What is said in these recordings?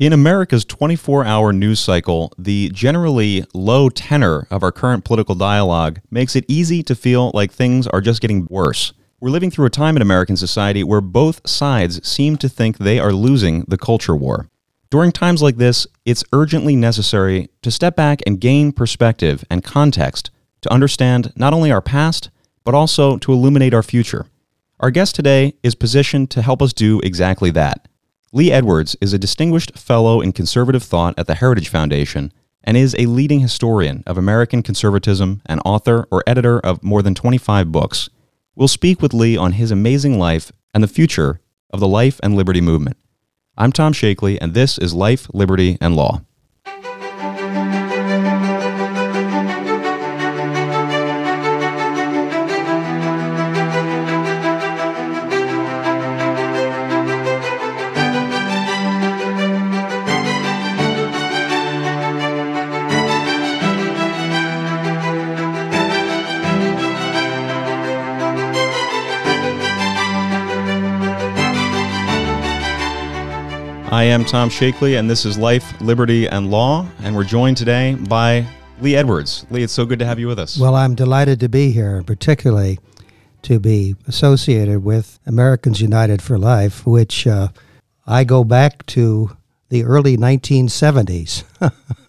In America's 24 hour news cycle, the generally low tenor of our current political dialogue makes it easy to feel like things are just getting worse. We're living through a time in American society where both sides seem to think they are losing the culture war. During times like this, it's urgently necessary to step back and gain perspective and context to understand not only our past, but also to illuminate our future. Our guest today is positioned to help us do exactly that. Lee Edwards is a distinguished fellow in conservative thought at the Heritage Foundation and is a leading historian of American conservatism and author or editor of more than 25 books. We'll speak with Lee on his amazing life and the future of the life and liberty movement. I'm Tom Shakely, and this is Life, Liberty, and Law. I am Tom Shakely, and this is Life, Liberty, and Law. And we're joined today by Lee Edwards. Lee, it's so good to have you with us. Well, I'm delighted to be here, and particularly to be associated with Americans United for Life, which uh, I go back to the early 1970s.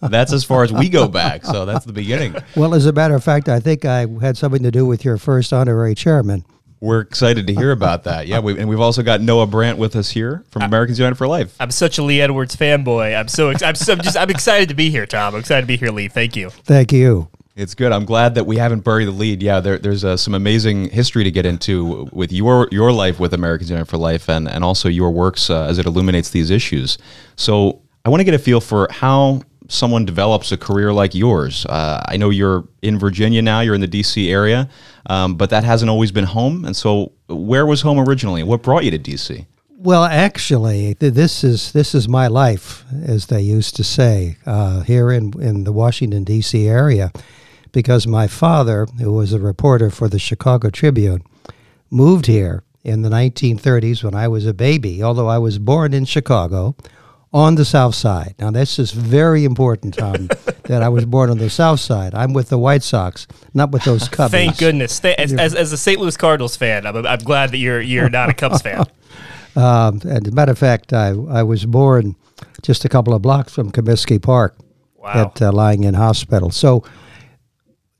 that's as far as we go back, so that's the beginning. Well, as a matter of fact, I think I had something to do with your first honorary chairman. We're excited to hear about that. Yeah, we, and we've also got Noah Brandt with us here from Americans United for Life. I'm such a Lee Edwards fanboy. I'm so ex- I'm, so, I'm just I'm excited to be here, Tom. I'm excited to be here, Lee. Thank you. Thank you. It's good. I'm glad that we haven't buried the lead. Yeah, there, there's uh, some amazing history to get into with your your life with Americans United for Life, and and also your works uh, as it illuminates these issues. So I want to get a feel for how someone develops a career like yours. Uh, I know you're in Virginia now, you're in the DC area, um, but that hasn't always been home. And so, where was home originally? What brought you to DC? Well, actually, this is this is my life, as they used to say uh, here in in the Washington D.C. area, because my father, who was a reporter for the Chicago Tribune, moved here in the 1930s when I was a baby. Although I was born in Chicago, on the South Side. Now, this is very important, Tom, that I was born on the South Side. I'm with the White Sox, not with those Cubs. Thank goodness. As, as, as, a St. Louis Cardinals fan, I'm, I'm glad that you're you're not a Cubs fan. Um, and as a matter of fact, I, I was born just a couple of blocks from Comiskey Park wow. at uh, Lying in Hospital. So,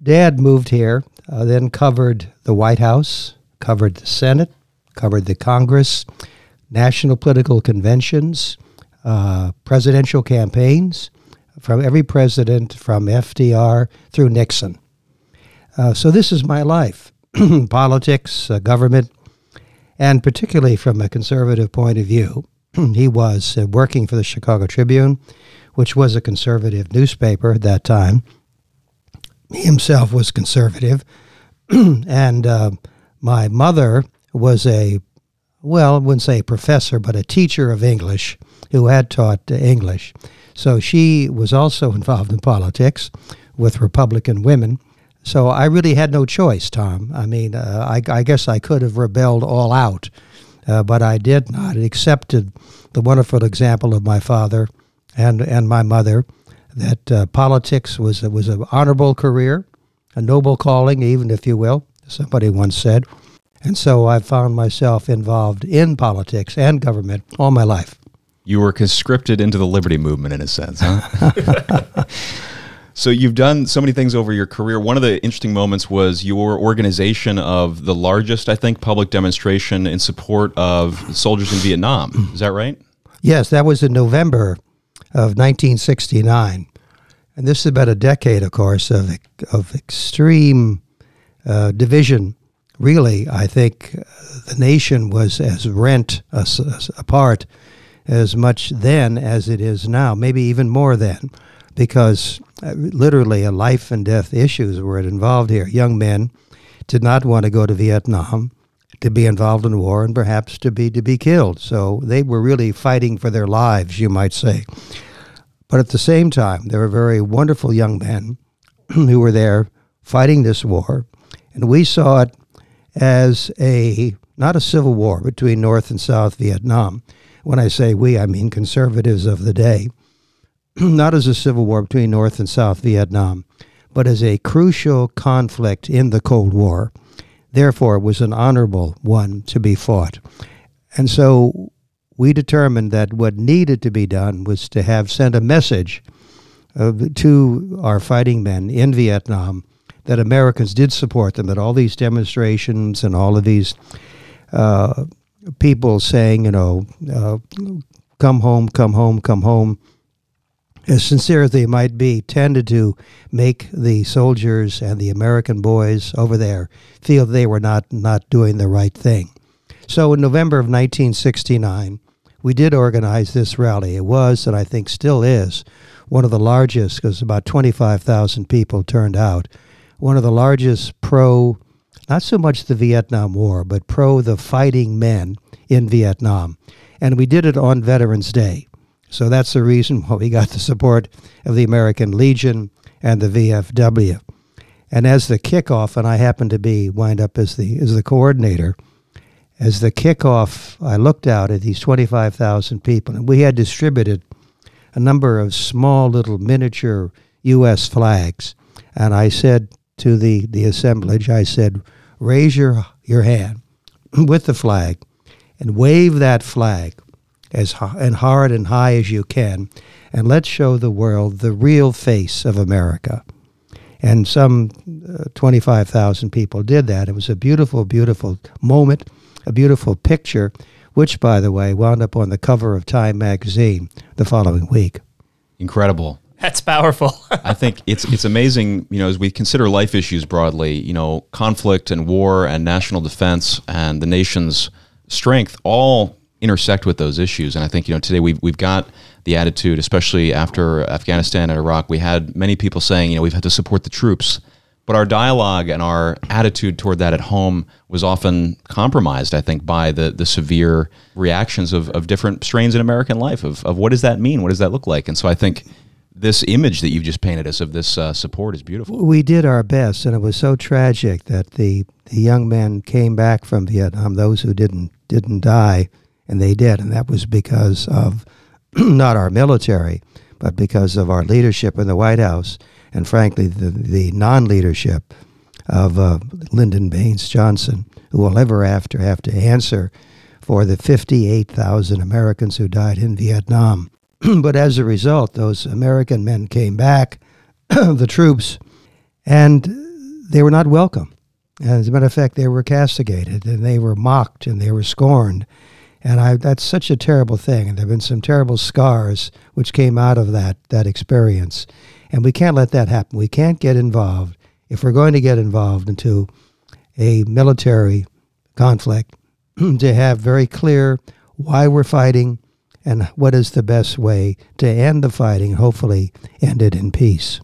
Dad moved here, uh, then covered the White House, covered the Senate, covered the Congress, national political conventions uh, presidential campaigns from every president from FDR through Nixon. Uh, so this is my life politics, uh, government, and particularly from a conservative point of view. he was uh, working for the Chicago Tribune, which was a conservative newspaper at that time. He himself was conservative. and uh, my mother was a, well, I wouldn't say professor, but a teacher of English who had taught English. So she was also involved in politics with Republican women. So I really had no choice, Tom. I mean, uh, I, I, guess I could have rebelled all out, uh, but I did not. I accepted the wonderful example of my father and and my mother that uh, politics was was an honorable career, a noble calling, even if you will. Somebody once said, and so I found myself involved in politics and government all my life. You were conscripted into the liberty movement in a sense, huh? so you've done so many things over your career. One of the interesting moments was your organization of the largest, I think, public demonstration in support of soldiers in Vietnam. Is that right? Yes, that was in November of 1969. And this is about a decade, of course, of, of extreme uh, division. Really, I think uh, the nation was as rent apart as much then as it is now, maybe even more then, because uh, literally a life and death issues were involved here. Young men did not want to go to Vietnam to be involved in war and perhaps to be to be killed. So they were really fighting for their lives, you might say. But at the same time, there were very wonderful young men who were there fighting this war, and we saw it as a not a civil war between North and South Vietnam, When I say we, I mean conservatives of the day. Not as a civil war between North and South Vietnam, but as a crucial conflict in the Cold War. Therefore, it was an honorable one to be fought. And so we determined that what needed to be done was to have sent a message uh, to our fighting men in Vietnam that Americans did support them, that all these demonstrations and all of these uh, people saying, you know, uh, come home, come home, come home, as sincere as they might be, tended to make the soldiers and the American boys over there feel they were not, not doing the right thing. So in November of 1969, we did organize this rally. It was, and I think still is, one of the largest, because about 25,000 people turned out, one of the largest pro, not so much the Vietnam War, but pro the fighting men in Vietnam. And we did it on Veterans Day. So that's the reason why we got the support of the American Legion and the VFW. And as the kickoff, and I happened to be wind up as the as the coordinator, as the kickoff, I looked out at these 25,000 people, and we had distributed a number of small little miniature U.S. flags. And I said to the, the assemblage, I said, raise your, your hand with the flag and wave that flag as and hard and high as you can, and let's show the world the real face of America. And some uh, 25,000 people did that. It was a beautiful, beautiful moment, a beautiful picture, which, by the way, wound up on the cover of Time magazine the following week. Incredible. That's powerful. I think it's it's amazing, you know, as we consider life issues broadly, you know, conflict and war and national defense and the nation's strength all intersect with those issues. And I think you know today we've we've got the attitude, especially after Afghanistan and Iraq, we had many people saying you know we've had to support the troops, but our dialogue and our attitude toward that at home was often compromised. I think by the the severe reactions of of different strains in American life of of what does that mean, what does that look like, and so I think. This image that you've just painted us of this uh, support is beautiful. We did our best, and it was so tragic that the, the young men came back from Vietnam. Those who didn't didn't die, and they did, and that was because of not our military, but because of our leadership in the White House, and frankly, the, the non leadership of uh, Lyndon Baines Johnson, who will ever after have to answer for the 58,000 Americans who died in Vietnam. but as a result, those American men came back, the troops, and they were not welcome. As a matter of fact, they were castigated and they were mocked and they were scorned. And I, that's such a terrible thing. And there have been some terrible scars which came out of that, that experience. And we can't let that happen. We can't get involved, if we're going to get involved into a military conflict, to have very clear why we're fighting and what is the best way to end the fighting, hopefully end it in peace.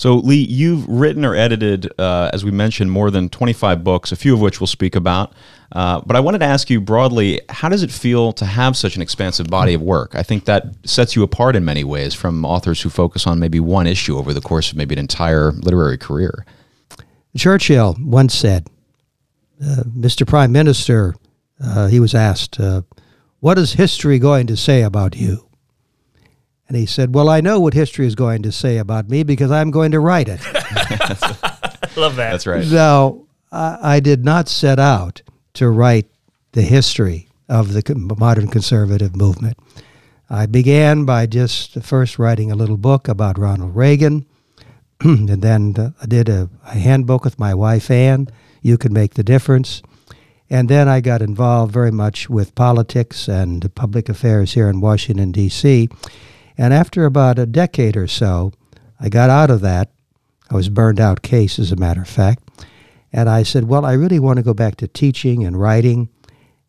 So, Lee, you've written or edited, uh, as we mentioned, more than 25 books, a few of which we'll speak about. Uh, but I wanted to ask you broadly how does it feel to have such an expansive body of work? I think that sets you apart in many ways from authors who focus on maybe one issue over the course of maybe an entire literary career. Churchill once said, uh, Mr. Prime Minister, uh, he was asked, uh, What is history going to say about you? And he said, Well, I know what history is going to say about me because I'm going to write it. Love that. That's right. Now, I, I did not set out to write the history of the modern conservative movement. I began by just first writing a little book about Ronald Reagan, and then I did a, a, handbook with my wife Ann. You can make the difference. And then I got involved very much with politics and public affairs here in Washington, D.C. And after about a decade or so, I got out of that. I was burned out case, as a matter of fact. And I said, well, I really want to go back to teaching and writing.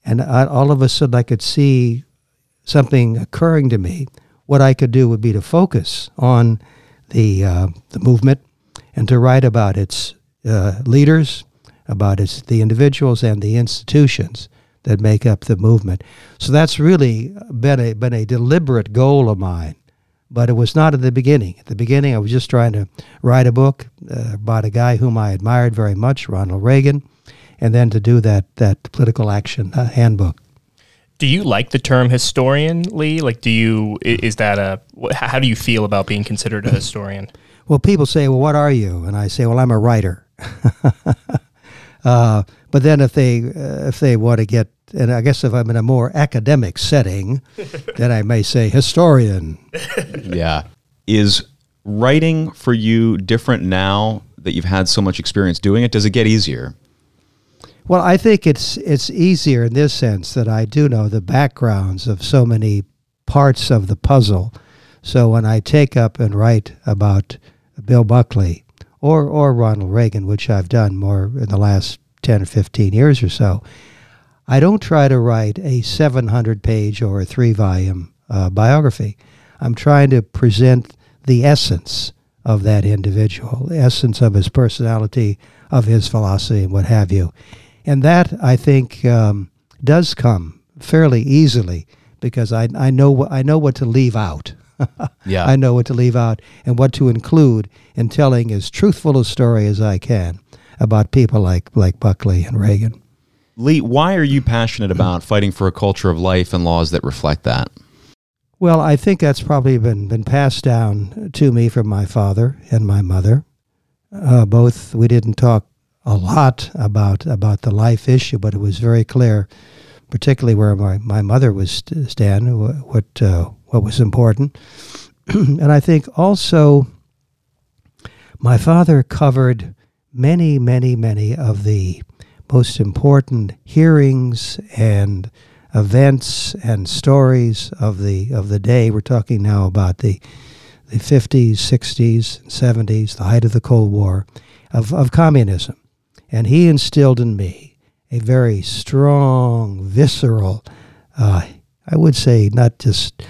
And I, all of a sudden, I could see something occurring to me. What I could do would be to focus on the, uh, the movement and to write about its uh, leaders, about its, the individuals and the institutions that make up the movement. So that's really been a, been a deliberate goal of mine but it was not at the beginning. At the beginning, I was just trying to write a book uh, about a guy whom I admired very much, Ronald Reagan, and then to do that that political action uh, handbook. Do you like the term historian, Lee? Like, do you is that a how do you feel about being considered a historian? Well, people say, "Well, what are you?" And I say, "Well, I'm a writer." uh, but then if they uh, if they want to get, and I guess if I'm in a more academic setting, then I may say historian. yeah, is writing for you different now that you've had so much experience doing it? Does it get easier? Well, I think it's it's easier in this sense that I do know the backgrounds of so many parts of the puzzle. So when I take up and write about Bill Buckley or or Ronald Reagan, which I've done more in the last 10 or 15 years or so, I don't try to write a 700 page or a three volume uh, biography. I'm trying to present the essence of that individual, the essence of his personality, of his philosophy, and what have you. And that, I think, um, does come fairly easily because I, I, know, I know what to leave out. yeah. I know what to leave out and what to include in telling as truthful a story as I can about people like, like Buckley and Reagan. Lee, why are you passionate about fighting for a culture of life and laws that reflect that? Well, I think that's probably been, been passed down to me from my father and my mother. Uh, both, we didn't talk a lot about, about the life issue, but it was very clear, particularly where my, my mother was stand, what, uh, what was important. and I think also my father covered many, many, many of the most important hearings and events and stories of the of the day. We're talking now about the the 50s, 60s, 70s, the height of the Cold War, of, of communism. And he instilled in me a very strong, visceral, uh, I would say not just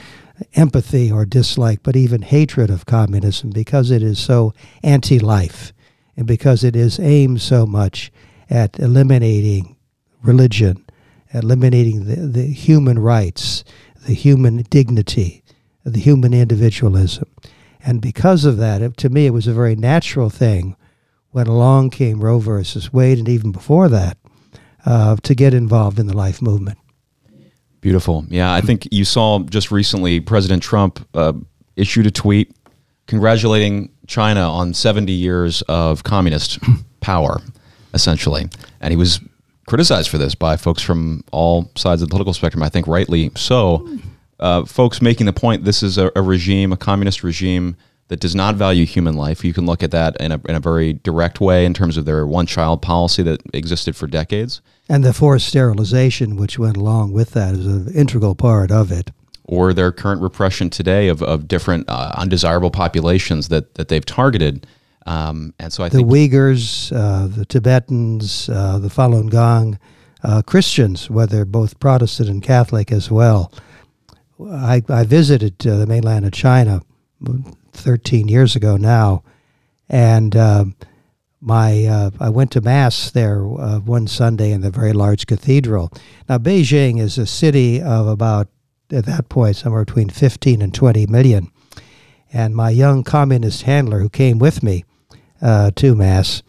empathy or dislike, but even hatred of communism because it is so anti life and because it is aimed so much at eliminating religion eliminating the, the human rights, the human dignity, the human individualism. And because of that, it, to me, it was a very natural thing when along came Roe versus Wade, and even before that, uh, to get involved in the life movement. Beautiful. Yeah, I think you saw just recently President Trump uh, issued a tweet congratulating China on 70 years of communist power, essentially. And he was criticized for this by folks from all sides of the political spectrum. I think rightly so. Uh, folks making the point this is a, a, regime, a communist regime that does not value human life. You can look at that in a, in a very direct way in terms of their one child policy that existed for decades. And the forced sterilization, which went along with that, is an integral part of it. Or their current repression today of, of different uh, undesirable populations that, that they've targeted um, and so I the think The Uyghurs, uh, the Tibetans, uh, the Falun Gong, uh, Christians, whether both Protestant and Catholic as well. I, I visited uh, the mainland of China 13 years ago now, and um, my uh, I went to mass there uh, one Sunday in the very large cathedral. Now Beijing is a city of about at that point somewhere between 15 and 20 million. And my young communist handler who came with me uh, to Mass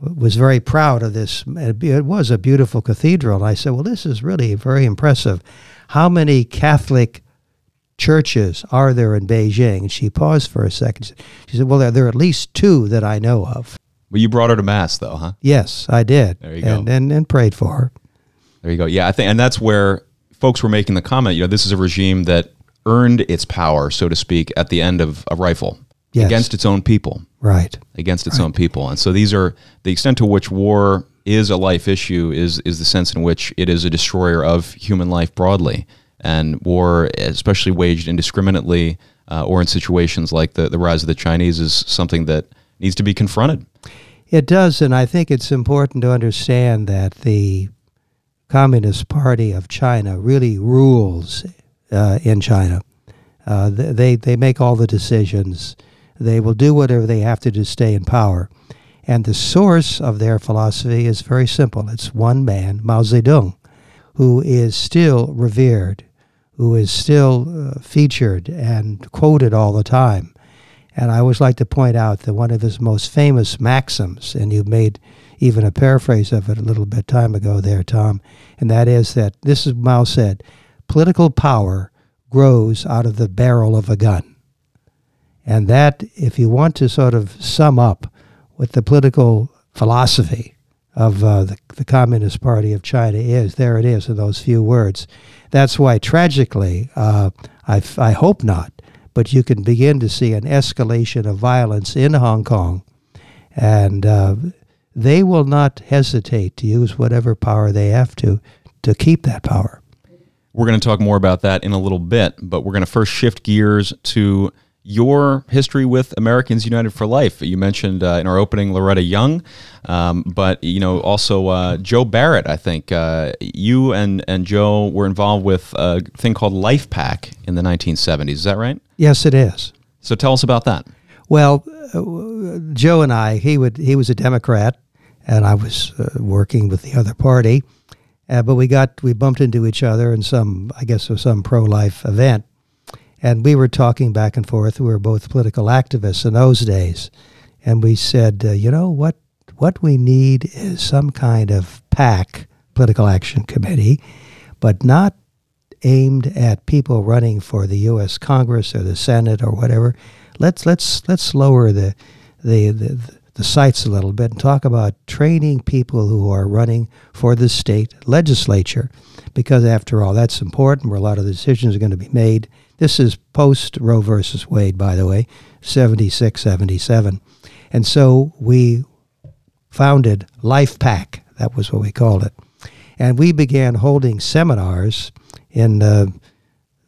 was very proud of this. It was a beautiful cathedral. And I said, Well, this is really very impressive. How many Catholic churches are there in Beijing? And she paused for a second. She said, Well, there, there are at least two that I know of. Well, you brought her to Mass, though, huh? Yes, I did. There you go. And, and, and prayed for her. There you go. Yeah, I think, and that's where folks were making the comment. You know, this is a regime that earned its power, so to speak, at the end of a rifle yes. against its own people. Right. Against its right. own people. And so these are the extent to which war is a life issue is is the sense in which it is a destroyer of human life broadly. And war, especially waged indiscriminately uh, or in situations like the, the rise of the Chinese, is something that needs to be confronted. It does, and I think it's important to understand that the Communist Party of China really rules uh, in China. Uh, they they make all the decisions. They will do whatever they have to to stay in power. And the source of their philosophy is very simple. It's one man, Mao Zedong, who is still revered, who is still uh, featured and quoted all the time. And I always like to point out that one of his most famous maxims, and you made even a paraphrase of it a little bit time ago there, Tom, and that is that this is Mao said, political power grows out of the barrel of a gun. And that, if you want to sort of sum up what the political philosophy of uh, the, the Communist Party of China is, there it is in those few words. That's why, tragically, uh, I, I hope not, but you can begin to see an escalation of violence in Hong Kong. And uh, they will not hesitate to use whatever power they have to to keep that power. We're going to talk more about that in a little bit, but we're going to first shift gears to your history with Americans United for Life. You mentioned uh, in our opening Loretta Young, um, but you know also uh, Joe Barrett. I think uh, you and and Joe were involved with a thing called Life Pack in the 1970s. Is that right? Yes, it is. So tell us about that. Well, uh, Joe and I, he would he was a Democrat, and I was uh, working with the other party. Uh, but we got we bumped into each other in some I guess was some pro life event, and we were talking back and forth. We were both political activists in those days, and we said, uh, you know what? What we need is some kind of PAC, political action committee, but not aimed at people running for the U.S. Congress or the Senate or whatever. Let's let's let's lower the the, the the sights a little bit and talk about training people who are running for the state legislature, because after all, that's important where a lot of the decisions are going to be made. This is post Roe versus Wade, by the way, 76, 77. And so we founded Life Pack. That was what we called it. And we began holding seminars in uh,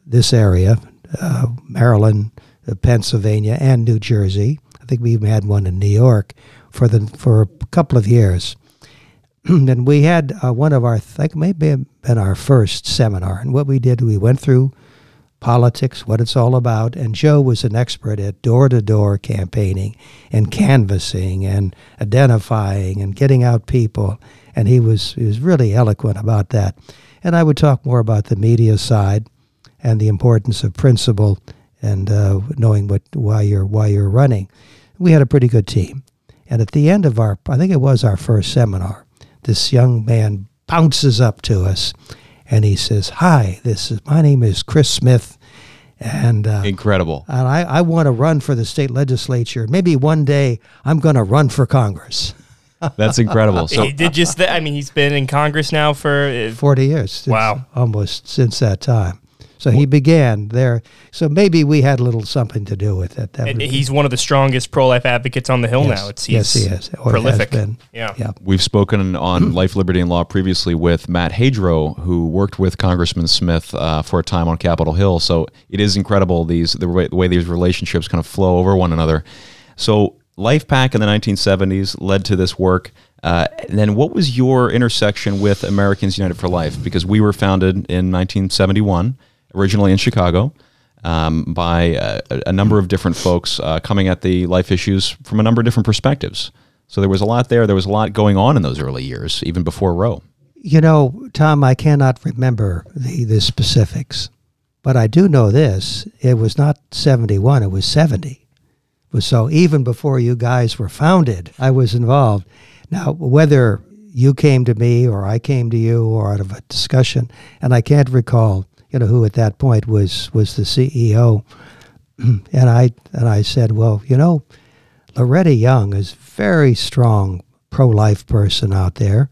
this area, uh, Maryland, uh, Pennsylvania, and New Jersey I think we even had one in New York for the for a couple of years. and we had uh, one of our, I think maybe been our first seminar. And what we did, we went through politics, what it's all about. And Joe was an expert at door to door campaigning and canvassing and identifying and getting out people. And he was, he was really eloquent about that. And I would talk more about the media side and the importance of principle and uh, knowing what why you're why you're running we had a pretty good team. And at the end of our, I think it was our first seminar, this young man bounces up to us and he says, "Hi, this is my name is Chris Smith." And uh, incredible. And I, I want to run for the state legislature. Maybe one day I'm going to run for Congress. That's incredible. So he did just that. I mean, he's been in Congress now for uh, 40 years. Wow. Almost since that time. So he began there. So maybe we had a little something to do with it. That he's one of the strongest pro-life advocates on the Hill yes, now. It's yes, he is. Or prolific. Yeah. yeah. We've spoken on Life, Liberty, and Law previously with Matt Hadro, who worked with Congressman Smith uh, for a time on Capitol Hill. So it is incredible these the way, the way these relationships kind of flow over one another. So Life Pack in the 1970s led to this work. Uh, then, what was your intersection with Americans United for Life? Because we were founded in 1971 originally in Chicago, um, by a, a, number of different folks uh, coming at the life issues from a number of different perspectives. So there was a lot there. There was a lot going on in those early years, even before Roe. You know, Tom, I cannot remember the, the specifics, but I do know this. It was not 71, it was 70. So even before you guys were founded, I was involved. Now, whether you came to me or I came to you or out of a discussion, and I can't recall you know, who at that point was was the CEO, and I and I said, well, you know, Loretta Young is very strong pro-life person out there.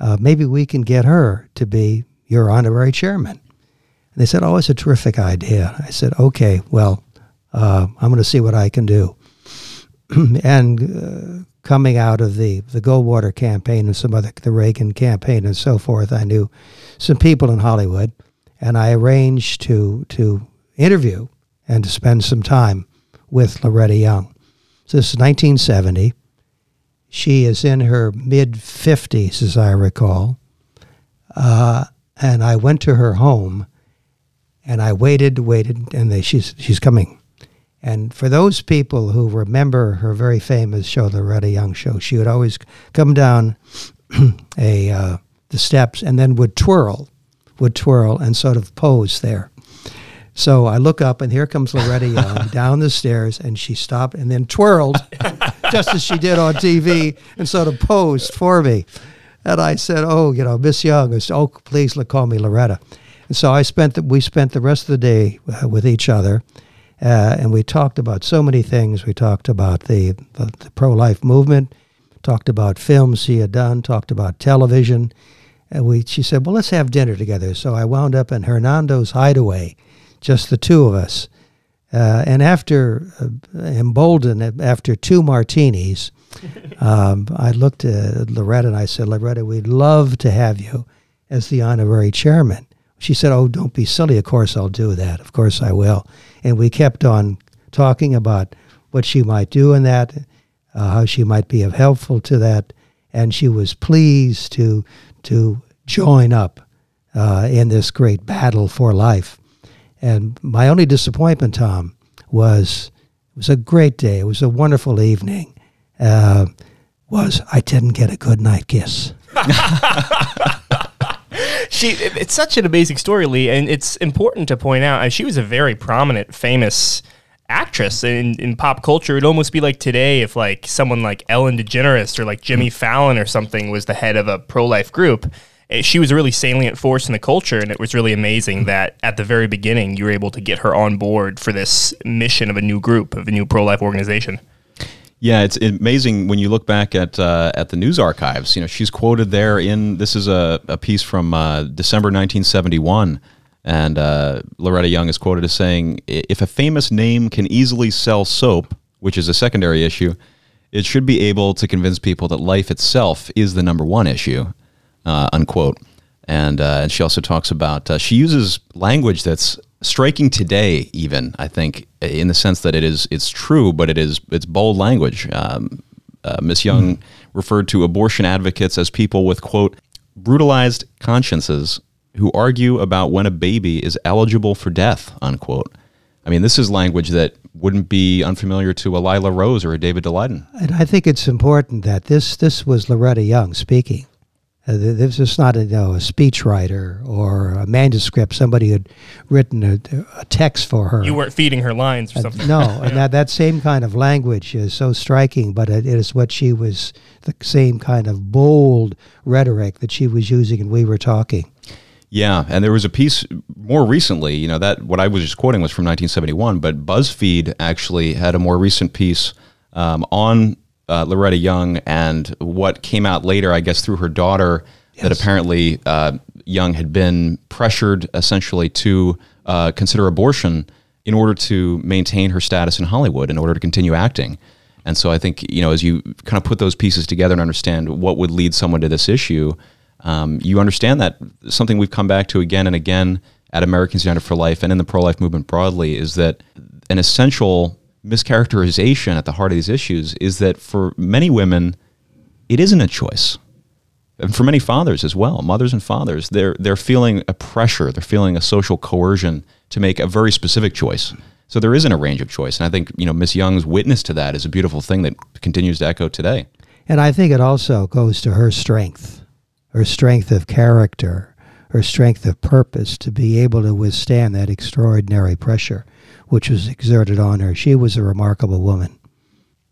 Uh, maybe we can get her to be your honorary chairman. And they said, oh, it's a terrific idea. I said, okay, well, uh, I'm going to see what I can do. and uh, coming out of the, the Goldwater campaign and some other, the Reagan campaign and so forth, I knew some people in Hollywood and I arranged to to interview and to spend some time with Loretta Young. So this is 1970. She is in her mid 50s, as I recall. Uh, and I went to her home, and I waited, waited, and they, she's she's coming. And for those people who remember her very famous show, the Loretta Young Show, she would always come down a uh, the steps and then would twirl would twirl and sort of pose there. So I look up, and here comes Loretta Young down the stairs, and she stopped and then twirled, just as she did on TV, and sort of posed for me. And I said, "Oh, you know, Miss Young." I said, "Oh, please call me Loretta." And so I spent the, we spent the rest of the day uh, with each other, uh, and we talked about so many things. We talked about the, the, the pro life movement, talked about films she had done, talked about television. And we, she said, Well, let's have dinner together. So I wound up in Hernando's hideaway, just the two of us. Uh, and after, uh, emboldened, after two martinis, um, I looked at Loretta and I said, Loretta, we'd love to have you as the honorary chairman. She said, Oh, don't be silly. Of course I'll do that. Of course I will. And we kept on talking about what she might do in that, uh, how she might be of helpful to that. And she was pleased to, to join up uh, in this great battle for life. And my only disappointment, Tom, was it was a great day. It was a wonderful evening. Uh, was I didn't get a good night kiss. she it's such an amazing story lee and it's important to point out she was a very prominent famous actress in, in pop culture. It'd almost be like today if like someone like ellen degeneres or like jimmy fallon or something was the head of a pro-life group eh, she was a really salient force in the culture and it was really amazing that at the very beginning you were able to get her on board for this mission of a new group of a new pro-life organization. Yeah, it's amazing when you look back at uh, at the news archives. You know, she's quoted there in this is a, a piece from uh, December 1971, and uh, Loretta Young is quoted as saying, "If a famous name can easily sell soap, which is a secondary issue, it should be able to convince people that life itself is the number one issue." Uh, unquote. And uh, and she also talks about uh, she uses language that's striking today, even I think, in the sense that it is it's true, but it is it's bold language. Um, uh, Miss Young mm-hmm. referred to abortion advocates as people with quote brutalized consciences who argue about when a baby is eligible for death unquote. I mean, this is language that wouldn't be unfamiliar to a Lila Rose or a David Daleiden. And I think it's important that this this was Loretta Young speaking. Uh, this is not a, you know, a speechwriter or a manuscript. Somebody had written a, a, text for her. You weren't feeding her lines or something. Uh, no, and that, that same kind of language is so striking, but it is what she was, the same kind of bold rhetoric that she was using and we were talking. Yeah, and there was a piece more recently, you know, that what I was just quoting was from 1971, but BuzzFeed actually had a more recent piece um, on uh, Loretta Young and what came out later, I guess, through her daughter, yes. that apparently uh, Young had been pressured essentially to uh, consider abortion in order to maintain her status in Hollywood, in order to continue acting. And so I think, you know, as you kind of put those pieces together and understand what would lead someone to this issue, um, you understand that something we've come back to again and again at Americans United for Life and in the pro life movement broadly is that an essential mischaracterization at the heart of these issues is that for many women, it isn't a choice. And for many fathers as well, mothers and fathers, they're, they're feeling a pressure, they're feeling a social coercion to make a very specific choice. So there isn't a range of choice. And I think, you know, Miss Young's witness to that is a beautiful thing that continues to echo today. And I think it also goes to her strength, her strength of character, her strength of purpose to be able to withstand that extraordinary pressure which was exerted on her. She was a remarkable woman.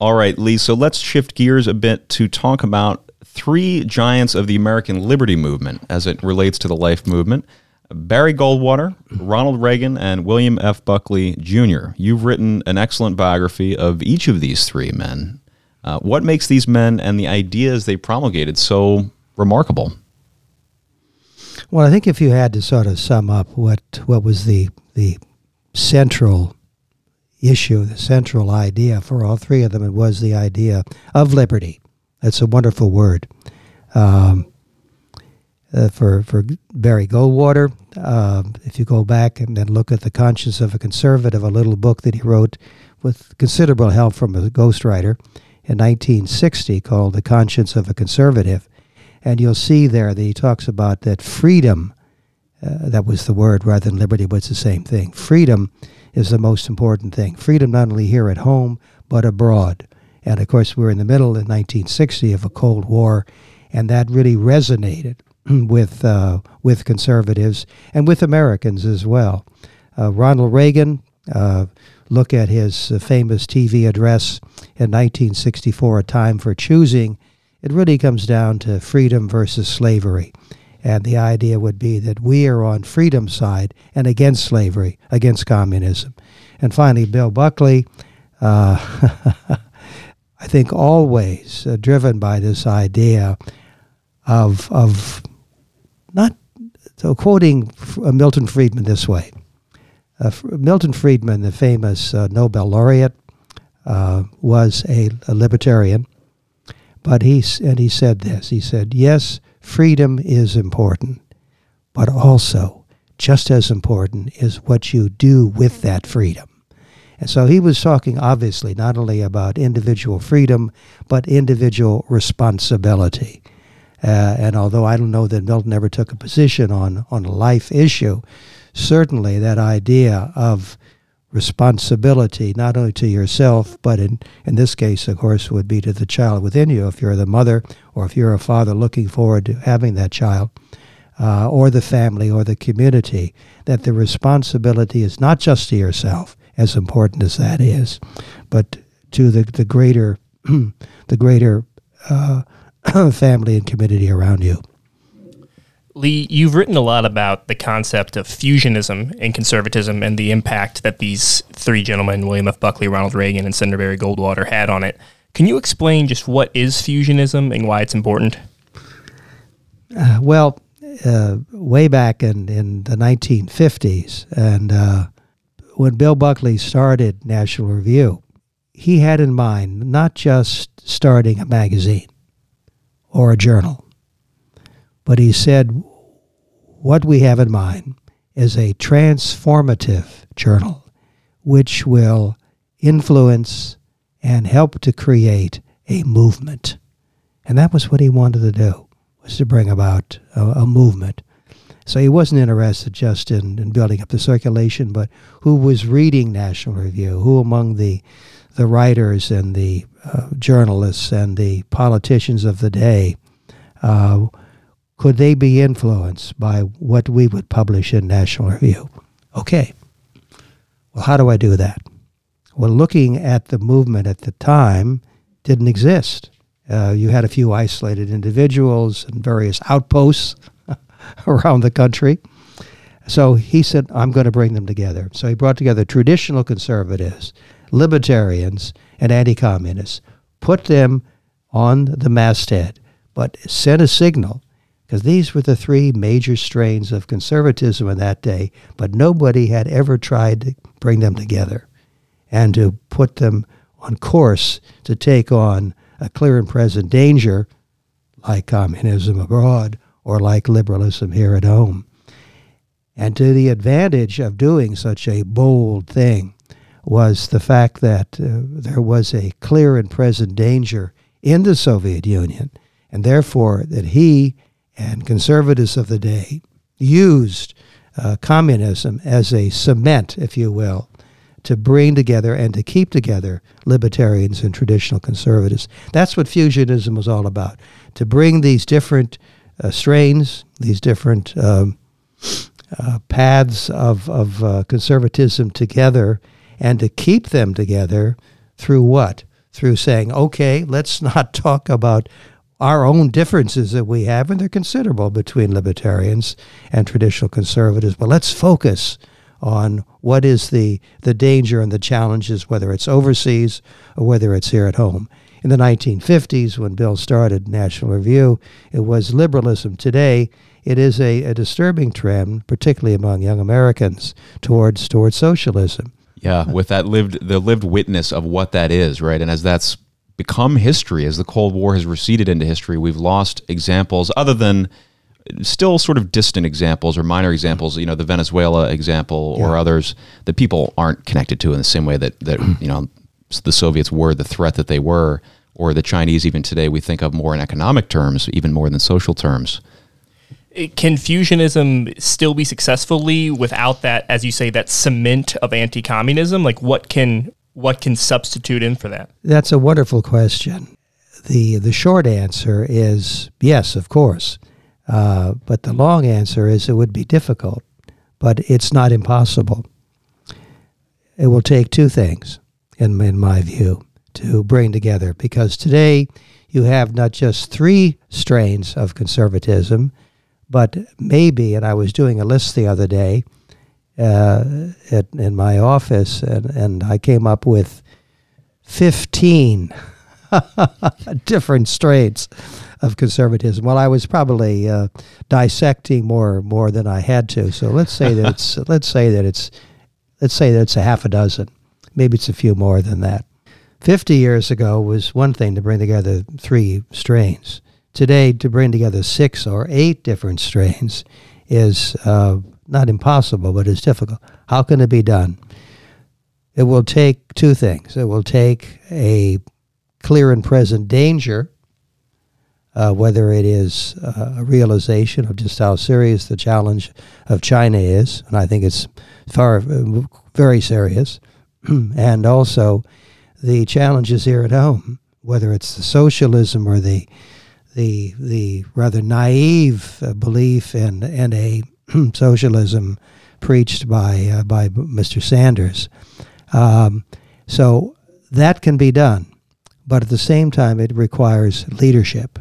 All right, Lee. So let's shift gears a bit to talk about three giants of the American liberty movement as it relates to the life movement Barry Goldwater, Ronald Reagan, and William F. Buckley Jr. You've written an excellent biography of each of these three men. Uh, what makes these men and the ideas they promulgated so remarkable? Well, I think if you had to sort of sum up what what was the the central issue, the central idea for all three of them. It was the idea of liberty. That's a wonderful word. Um, uh, for for Barry Goldwater, uh, if you go back and then look at the conscience of a conservative, a little book that he wrote with considerable help from a ghostwriter in 1960 called "The Conscience of a Conservative," and you'll see there that he talks about that freedom uh, that was the word rather than liberty, but it's the same thing. Freedom is the most important thing. Freedom not only here at home, but abroad. And of course, we're in the middle in 1960 of a Cold War, and that really resonated with, uh, with conservatives and with Americans as well. Uh, Ronald Reagan, uh, look at his uh, famous TV address in 1964, A Time for Choosing. It really comes down to freedom versus slavery And the idea would be that we are on freedom's side and against slavery, against communism. And finally, Bill Buckley, uh, I think always uh, driven by this idea of, of not so quoting uh, Milton Friedman this way. Uh, Milton Friedman, the famous uh, Nobel laureate, uh, was a, a, libertarian, but he and he said this. He said, "Yes, freedom is important, but also just as important is what you do with that freedom." And so he was talking, obviously, not only about individual freedom, but individual responsibility. Uh, and although I don't know that Milton ever took a position on, on a life issue, certainly that idea of responsibility, not only to yourself, but in, in this case, of course, would be to the child within you, if you're the mother or if you're a father looking forward to having that child, uh, or the family or the community, that the responsibility is not just to yourself, as important as that is, but to the, the greater, the greater uh, family and community around you. Lee, you've written a lot about the concept of fusionism and conservatism and the impact that these three gentlemen, William F. Buckley, Ronald Reagan, and Senator Barry Goldwater, had on it. Can you explain just what is fusionism and why it's important? Uh, well, uh, way back in, in the 1950s, and uh, when Bill Buckley started National Review, he had in mind not just starting a magazine or a journal but he said, what we have in mind is a transformative journal which will influence and help to create a movement. And that was what he wanted to do, was to bring about a, a movement. So he wasn't interested just in, in building up the circulation, but who was reading National Review, who among the the writers and the uh, journalists and the politicians of the day uh, could they be influenced by what we would publish in National Review? Okay. Well, how do I do that? Well, looking at the movement at the time didn't exist. Uh, you had a few isolated individuals and various outposts around the country. So he said, I'm going to bring them together. So he brought together traditional conservatives, libertarians, and anti communists, put them on the masthead, but sent a signal because these were the three major strains of conservatism in that day, but nobody had ever tried to bring them together and to put them on course to take on a clear and present danger like communism abroad or like liberalism here at home. And to the advantage of doing such a bold thing was the fact that uh, there was a clear and present danger in the Soviet Union, and therefore that he and conservatives of the day used uh, communism as a cement, if you will, to bring together and to keep together libertarians and traditional conservatives. That's what fusionism was all about to bring these different uh, strains, these different um, uh, paths of, of uh, conservatism together, and to keep them together through what? Through saying, okay, let's not talk about our own differences that we have, and they're considerable between libertarians and traditional conservatives. But let's focus on what is the, the danger and the challenges, whether it's overseas or whether it's here at home. In the 1950s, when Bill started National Review, it was liberalism. Today, it is a, a disturbing trend, particularly among young Americans, towards towards socialism. Yeah, with that lived the lived witness of what that is, right? And as that's become history as the Cold War has receded into history. We've lost examples other than still sort of distant examples or minor examples, you know, the Venezuela example yeah. or others that people aren't connected to in the same way that, that you know, the Soviets were the threat that they were, or the Chinese even today we think of more in economic terms, even more than social terms. Eh, can fusionism still be successfully without that, as you say, that cement of anti-communism? Like, what can what can substitute in for that? That's a wonderful question. The, the short answer is yes, of course. Uh, but the long answer is it would be difficult, but it's not impossible. It will take two things, in, in my view, to bring together, because today you have not just three strains of conservatism, But maybe, and I was doing a list the other day uh, at, in my office, and, and I came up with 15 different strains of conservatism. Well, I was probably uh, dissecting more more than I had to. So let's say that it's let's say that it's let's say that it's a half a dozen. Maybe it's a few more than that. Fifty years ago was one thing to bring together three strains. Today, to bring together six or eight different strains is uh, not impossible, but it's difficult. How can it be done? It will take two things. It will take a clear and present danger, uh, whether it is uh, a realization of just how serious the challenge of China is, and I think it's far very serious, and also the challenges here at home, whether it's the socialism or the the the rather naive uh, belief in in a socialism preached by uh, by Mr. Sanders. Um, so that can be done but at the same time, it requires leadership.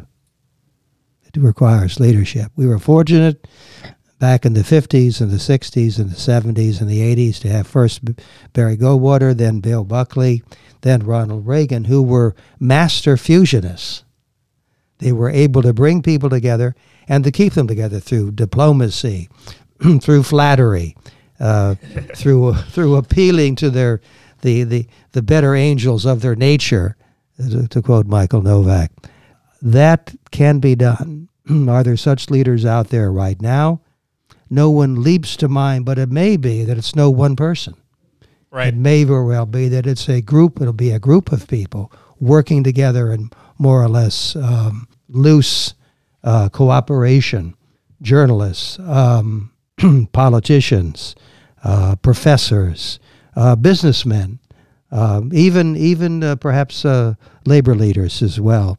It requires leadership. We were fortunate back in the 50s and the 60s and the 70s and the 80s to have first Barry Goldwater, then Bill Buckley, then Ronald Reagan, who were master fusionists. They were able to bring people together and to keep them together through diplomacy, through flattery, uh, through through appealing to their the, the the better angels of their nature to quote Michael Novak. That can be done. Are there such leaders out there right now? No one leaps to mind, but it may be that it's no one person. Right. It may very well be that it's a group, it'll be a group of people working together in more or less um, loose uh, cooperation. Journalists, um, politicians, uh, professors, uh, businessmen, um, even even uh, perhaps uh, labor leaders as well.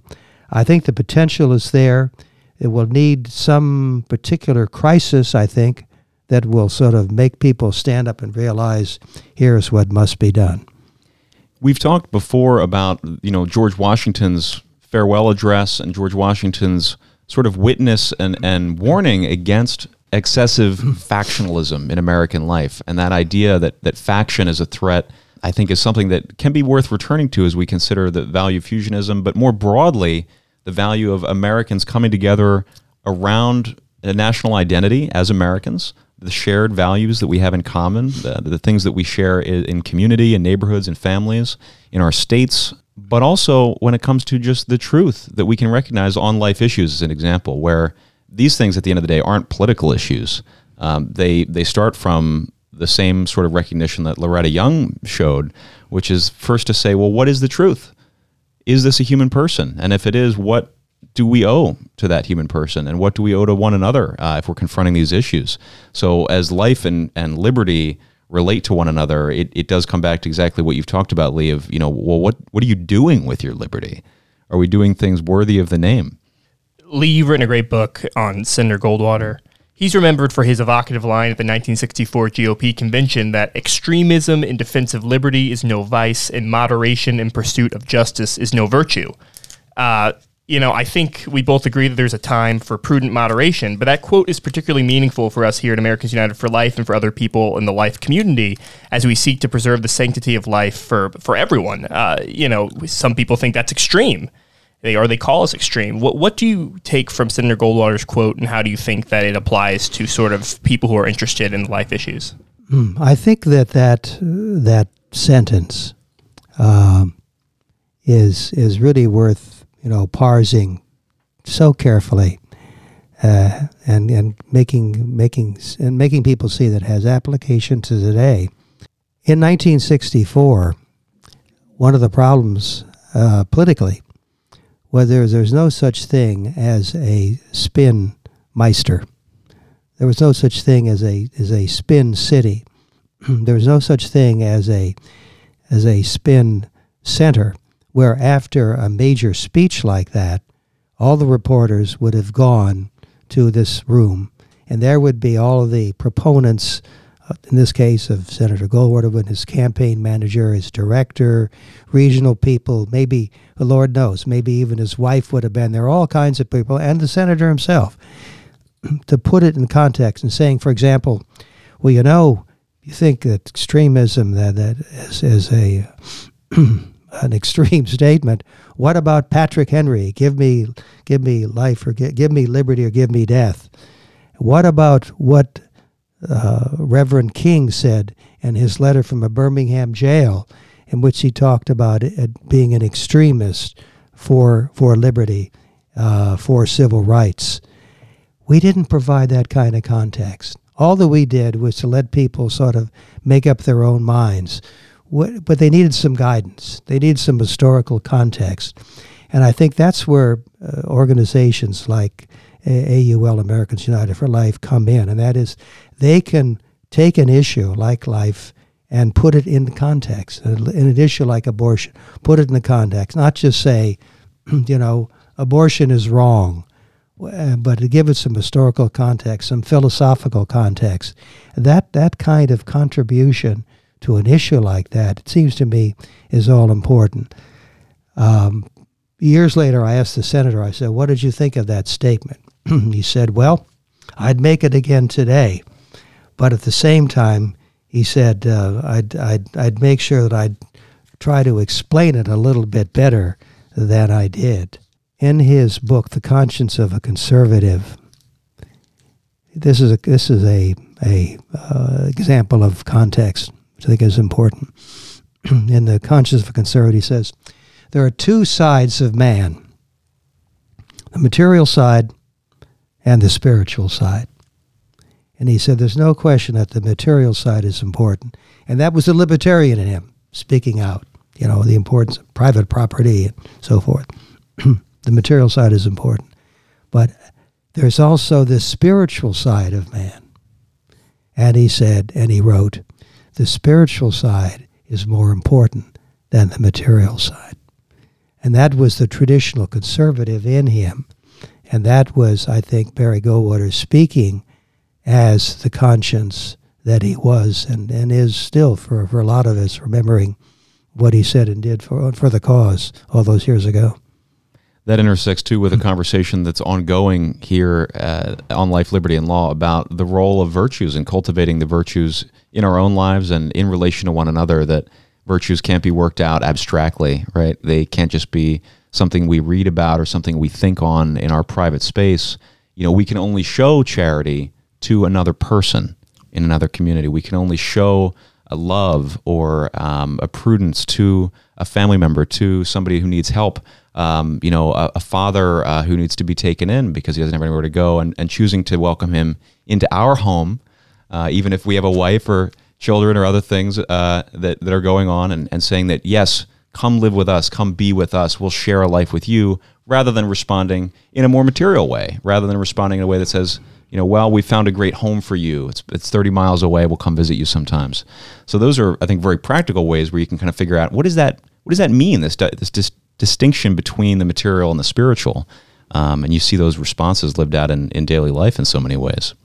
I think the potential is there. It will need some particular crisis, I think, that will sort of make people stand up and realize here's what must be done. We've talked before about you know George Washington's farewell address and George Washington's sort of witness and, and warning against excessive factionalism in American life. And that idea that, that faction is a threat I think is something that can be worth returning to as we consider the value of fusionism, but more broadly, the value of Americans coming together around a national identity as Americans, the shared values that we have in common, the, the things that we share in, in community and neighborhoods and families, in our states, but also when it comes to just the truth that we can recognize on life issues as an example, where these things at the end of the day aren't political issues. Um, they they start from the same sort of recognition that Loretta Young showed, which is first to say, well, what is the truth? Is this a human person? And if it is, what do we owe to that human person? And what do we owe to one another uh, if we're confronting these issues? So, as life and, and liberty relate to one another, it, it does come back to exactly what you've talked about, Lee, of, you know, well, what, what are you doing with your liberty? Are we doing things worthy of the name? Lee, you've written a great book on Senator Goldwater. He's remembered for his evocative line at the 1964 GOP convention that extremism in defense of liberty is no vice, and moderation in pursuit of justice is no virtue. Uh, you know, I think we both agree that there's a time for prudent moderation, but that quote is particularly meaningful for us here at Americans United for Life and for other people in the life community as we seek to preserve the sanctity of life for, for everyone. Uh, you know, some people think that's extreme they or they call us extreme. What what do you take from Senator Goldwater's quote, and how do you think that it applies to sort of people who are interested in life issues? Mm, I think that that that sentence um, is is really worth you know parsing so carefully. Uh, and and making making and making people see that has application to today. In 1964, one of the problems uh, politically whether there's no such thing as a spin meister. There was no such thing as a as a spin city. there was no such thing as a as a spin center where after a major speech like that, all the reporters would have gone to this room and there would be all of the proponents uh, in this case of Senator Goldwater, with his campaign manager, his director, regional people, maybe, the Lord knows, maybe even his wife would have been there, all kinds of people, and the senator himself. to put it in context and saying, for example, well, you know, you think that extremism that that is, is a an extreme statement. What about Patrick Henry? Give me give me life or give, give me liberty or give me death. What about what uh, Reverend King said in his letter from a Birmingham jail, in which he talked about being an extremist for for liberty, uh, for civil rights? We didn't provide that kind of context. All that we did was to let people sort of make up their own minds. But they needed some guidance. They needed some historical context. And I think that's where uh, organizations like AUL, Americans United for Life, come in. And that is they can take an issue like life and put it in context. In an issue like abortion, put it in the context, not just say, you know, abortion is wrong uh, but to give it some historical context, some philosophical context, that that kind of contribution to an issue like that, it seems to me, is all important. Um, years later, I asked the senator. I said, "What did you think of that statement?" he said, "Well, I'd make it again today, but at the same time, he said uh, I'd, I'd I'd make sure that I'd try to explain it a little bit better than I did." in his book, The Conscience of a Conservative, this is a this is a a uh, example of context, I think is important. in the Conscience of a Conservative, he says there are two sides of man: the material side and the spiritual side. And he said there's no question that the material side is important, and that was the libertarian in him speaking out. You know the importance of private property and so forth. The material side is important. But there's also the spiritual side of man. And he said, and he wrote, the spiritual side is more important than the material side. And that was the traditional conservative in him. And that was, I think, Barry Goldwater speaking as the conscience that he was and, and is still for, for a lot of us, remembering what he said and did for, for the cause all those years ago that intersects too with a conversation that's ongoing here uh, on life, liberty, and law about the role of virtues and cultivating the virtues in our own lives and in relation to one another. That virtues can't be worked out abstractly, right? They can't just be something we read about or something we think on in our private space. You know, we can only show charity to another person in another community. We can only show a love or um, a prudence to a family member, to somebody who needs help um, you know, a, a father uh, who needs to be taken in because he doesn't have anywhere to go, and, and choosing to welcome him into our home, uh, even if we have a wife or children or other things uh, that, that are going on, and, and saying that, yes, come live with us, come be with us, we'll share a life with you, rather than responding in a more material way, rather than responding in a way that says, you know, well, we found a great home for you. It's, it's 30 miles away. We'll come visit you sometimes. So those are, I think, very practical ways where you can kind of figure out what does that, what does that mean? This, this, this distinction between the material and the spiritual. Um, and you see those responses lived out in, in daily life in so many ways.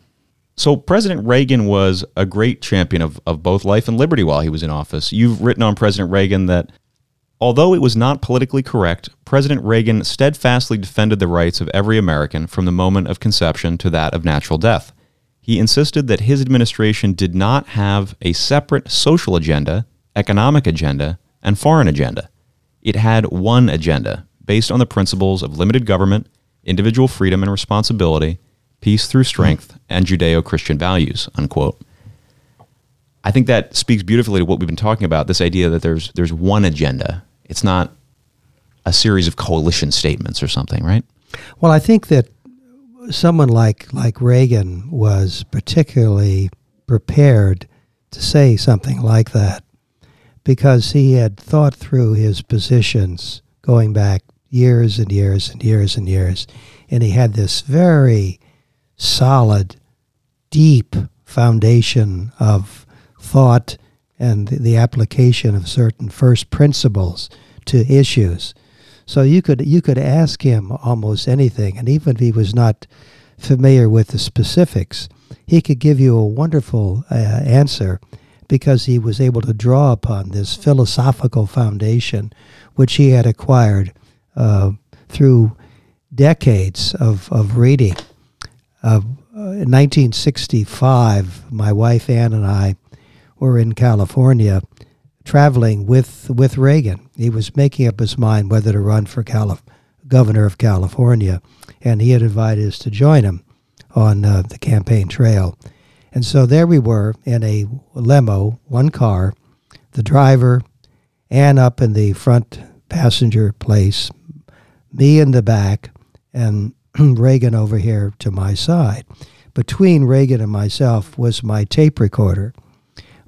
So, President Reagan was a great champion of, of both life and liberty while he was in office. You've written on President Reagan that although it was not politically correct, President Reagan steadfastly defended the rights of every American from the moment of conception to that of natural death. He insisted that his administration did not have a separate social agenda, economic agenda, and foreign agenda. It had one agenda based on the principles of limited government, individual freedom and responsibility, peace through strength, and Judeo Christian values. Unquote. I think that speaks beautifully to what we've been talking about this idea that there's, there's one agenda. It's not a series of coalition statements or something, right? Well, I think that someone like, like Reagan was particularly prepared to say something like that because he had thought through his positions going back years and years and years and years. And he had this very solid, deep foundation of thought and the application of certain first principles to issues. So you could you could ask him almost anything, and even if he was not familiar with the specifics, he could give you a wonderful uh, answer because he was able to draw upon this philosophical foundation which he had acquired uh, through decades of, of reading, of, in 1965, my wife Ann and I were in California traveling with with Reagan. He was making up his mind whether to run for Calif- governor of California, and he had invited us to join him on uh, the campaign trail. And so there we were in a limo, one car, the driver, Ann up in the front passenger place, me in the back, and Reagan over here to my side. Between Reagan and myself was my tape recorder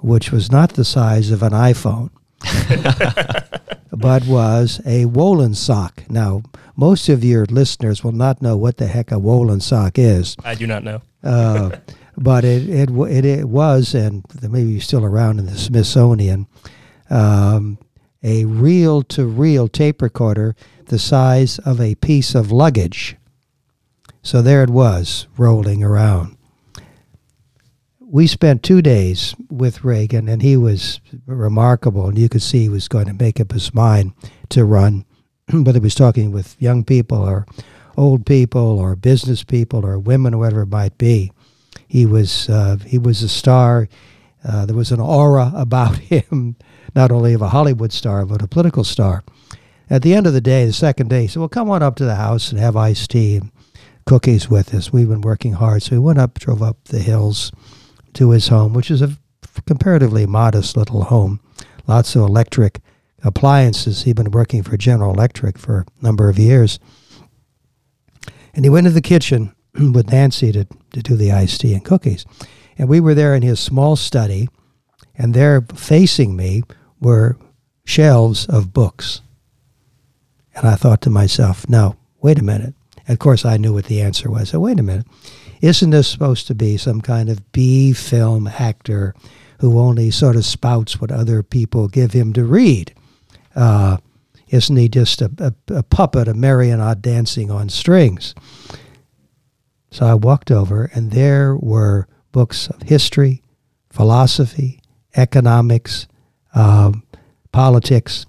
which was not the size of an iPhone, but was a Wollensak. Now, most of your listeners will not know what the heck a Wollensak is. I do not know. Uh, but it, it, it, it, was, and maybe you're still around in the Smithsonian, um, a reel to reel tape recorder the size of a piece of luggage. So there it was, rolling around we spent two days with Reagan, and he was remarkable. And you could see he was going to make up his mind to run, whether he was talking with young people or old people or business people or women or whatever it might be. He was uh, he was a star. Uh, there was an aura about him, not only of a Hollywood star but a political star. At the end of the day, the second day, he said, "Well, come on up to the house and have iced tea and cookies with us." We've been working hard, so we went up, drove up the hills to his home, which is a comparatively modest little home. Lots of electric appliances. He'd been working for General Electric for a number of years. And he went to the kitchen with Nancy to, to do the iced tea and cookies. And we were there in his small study, and there facing me were shelves of books. And I thought to myself, no, wait a minute. Of course, I knew what the answer was. So, wait a minute. Isn't this supposed to be some kind of B film actor who only sort of spouts what other people give him to read? Uh, isn't he just a, a, a puppet, a marionette dancing on strings? So I walked over, and there were books of history, philosophy, economics, um, politics,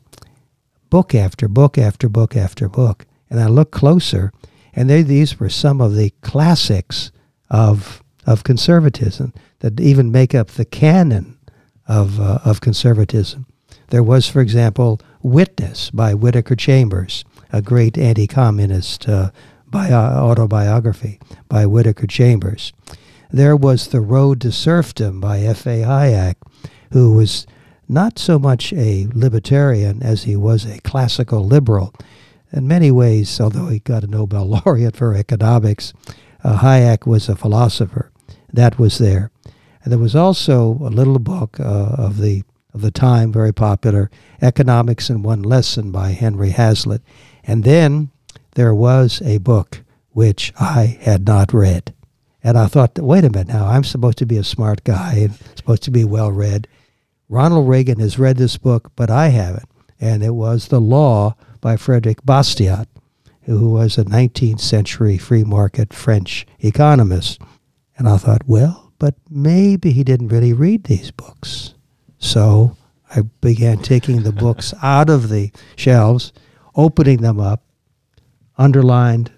book after book after book after book. And I looked closer, and they, these were some of the classics of of conservatism that even make up the canon of uh, of conservatism. There was, for example, Witness by Whittaker Chambers, a great anti-communist uh, bio- autobiography by Whittaker Chambers. There was The Road to Serfdom by F.A. Hayek, who was not so much a libertarian as he was a classical liberal. In many ways, although he got a Nobel laureate for economics, uh, Hayek was a philosopher. That was there. And there was also a little book uh, of the of the time, very popular, Economics in One Lesson by Henry Hazlitt. And then there was a book which I had not read. And I thought, wait a minute now, I'm supposed to be a smart guy and supposed to be well read. Ronald Reagan has read this book, but I haven't. And it was The Law by Frederick Bastiat who was a 19th century free market French economist. And I thought, well, but maybe he didn't really read these books. So I began taking the books out of the shelves, opening them up, underlined,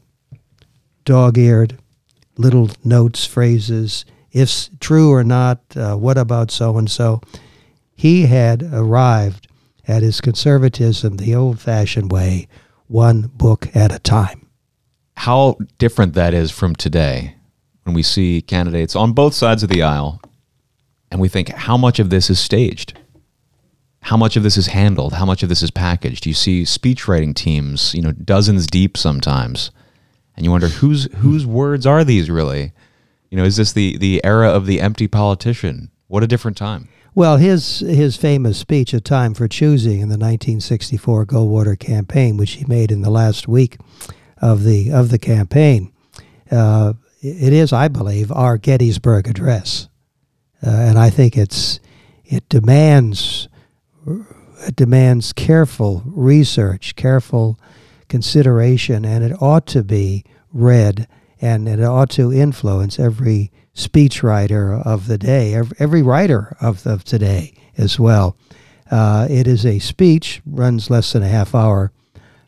dog eared, little notes, phrases, if true or not, uh, what about so and so. He had arrived at his conservatism the old fashioned way one book at a time. How different that is from today when we see candidates on both sides of the aisle and we think, how much of this is staged? How much of this is handled? How much of this is packaged? You see speech writing teams, you know, dozens deep sometimes, and you wonder whose whose words are these really? You know, is this the the era of the empty politician? What a different time. Well, his his famous speech, "A Time for Choosing," in the 1964 Goldwater campaign, which he made in the last week of the of the campaign, uh, it is, I believe, our Gettysburg Address, uh, and I think it's it demands it demands careful research, careful consideration, and it ought to be read and it ought to influence every speechwriter of the day, every writer of, of today as well. Uh, it is a speech, runs less than a half hour,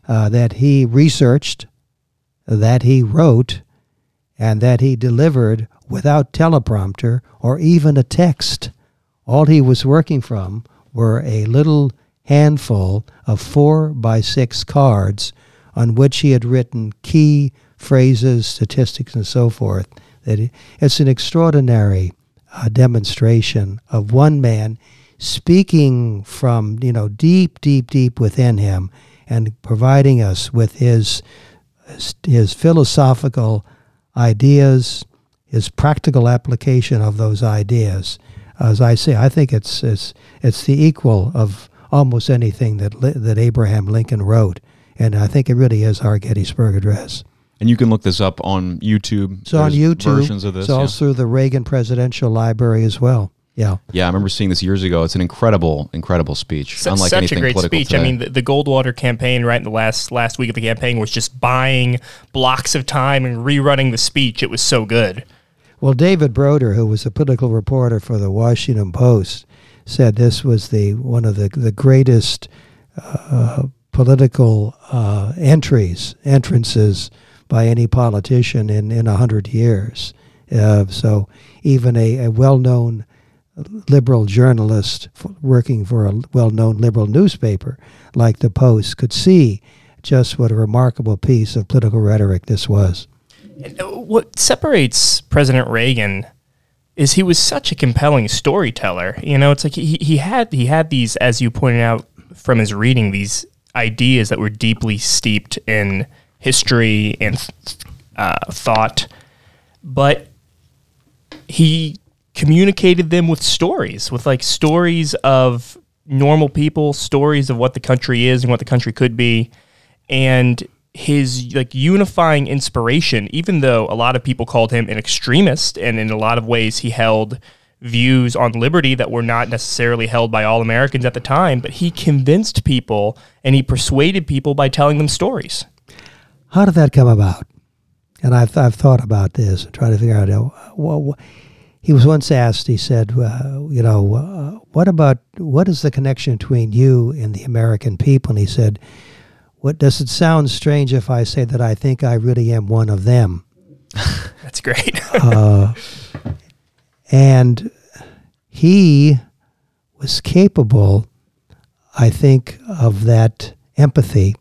uh, that he researched, that he wrote, and that he delivered without teleprompter or even a text. All he was working from were a little handful of four by six cards on which he had written key phrases, statistics, and so forth. That it's an extraordinary uh, demonstration of one man speaking from you know deep, deep, deep within him, and providing us with his his philosophical ideas, his practical application of those ideas. As I say, I think it's it's it's the equal of almost anything that that Abraham Lincoln wrote, and I think it really is our Gettysburg Address. And you can look this up on YouTube. It's on YouTube. Versions of this. It's also yeah. the Reagan Presidential Library as well. Yeah. Yeah, I remember seeing this years ago. It's an incredible, incredible speech. S- unlike such a great speech. Today. I mean, the, the, Goldwater campaign, right in the last last week of the campaign, was just buying blocks of time and rerunning the speech. It was so good. Well, David Broder, who was a political reporter for the Washington Post, said this was the one of the the greatest uh, political uh, entries entrances by any politician in in a hundred years. Uh, so even a, a well known liberal journalist working for a well-known liberal newspaper like the Post could see just what a remarkable piece of political rhetoric this was. Uh, what separates President Reagan is he was such a compelling storyteller. You know, it's like he, he had he had these, as you pointed out from his reading, these ideas that were deeply steeped in history and uh, thought, but he communicated them with stories, with like stories of normal people, stories of what the country is and what the country could be. And his like unifying inspiration, even though a lot of people called him an extremist, and in a lot of ways he held views on liberty that were not necessarily held by all Americans at the time, but he convinced people and he persuaded people by telling them stories. How did that come about? And I've, I've thought about this and trying to figure out uh, well, he was once asked, he said, uh, you know, uh, what about, what is the connection between you and the American people? And he said, what does it sound strange if I say that I think I really am one of them? That's great. uh, and he was capable, I think, of that empathy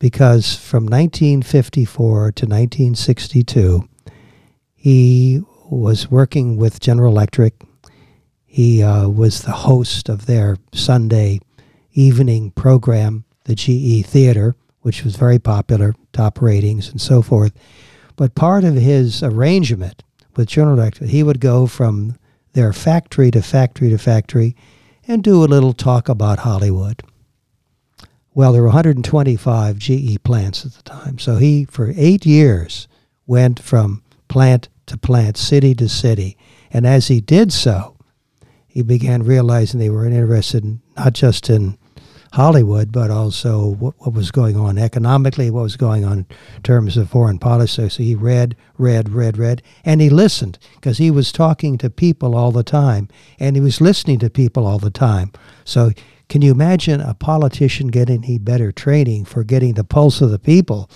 because from 1954 to 1962, he was working with General Electric. He uh, was the host of their Sunday evening program, the GE Theater, which was very popular, top ratings and so forth. But part of his arrangement with General Electric, he would go from their factory to factory to factory and do a little talk about Hollywood. Well, there were 125 GE plants at the time. So he, for eight years, went from plant to plant, city to city. And as he did so, he began realizing they were interested in, not just in Hollywood, but also what, what, was going on economically, what was going on in terms of foreign policy. So he read, read, read, read, and he listened because he was talking to people all the time and he was listening to people all the time. So can you imagine a politician getting any better training for getting the pulse of the people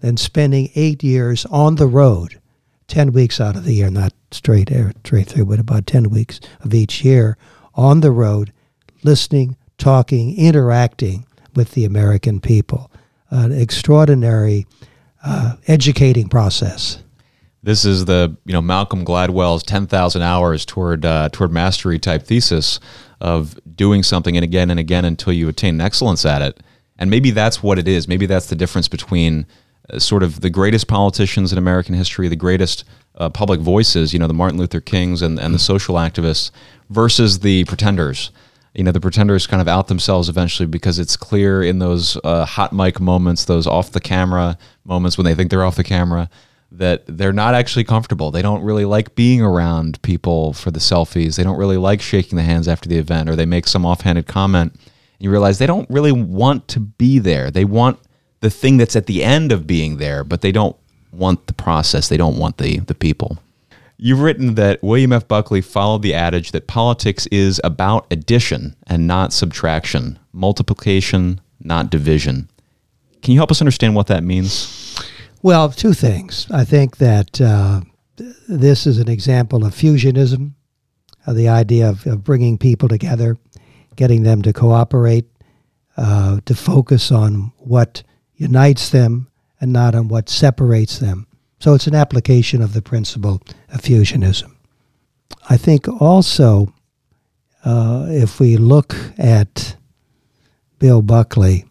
than spending eight years on the road 10 weeks out of the year, not straight, air straight through, but about 10 weeks of each year on the road, listening, talking, interacting with the American people. An extraordinary uh, educating process. This is the you know Malcolm Gladwell's ten thousand hours toward uh, toward mastery type thesis of doing something and again and again until you attain excellence at it. And maybe that's what it is. Maybe that's the difference between uh, sort of the greatest politicians in American history, the greatest uh, public voices, you know, the Martin Luther Kings and, and the social activists versus the pretenders. You know, the pretenders kind of out themselves eventually because it's clear in those uh, hot mic moments, those off the camera moments when they think they're off the camera, that they're not actually comfortable. They don't really like being around people for the selfies. They don't really like shaking the hands after the event, or they make some offhanded comment. And you realize they don't really want to be there. They want the thing that's at the end of being there, but they don't want the process. They don't want the the people. You've written that William F. Buckley followed the adage that politics is about addition and not subtraction, multiplication, not division. Can you help us understand what that means? Well, two things. I think that uh, this is an example of fusionism, the idea of, of, bringing people together, getting them to cooperate, uh, to focus on what unites them and not on what separates them. So it's an application of the principle of fusionism. I think also, uh, if we look at Bill Buckley,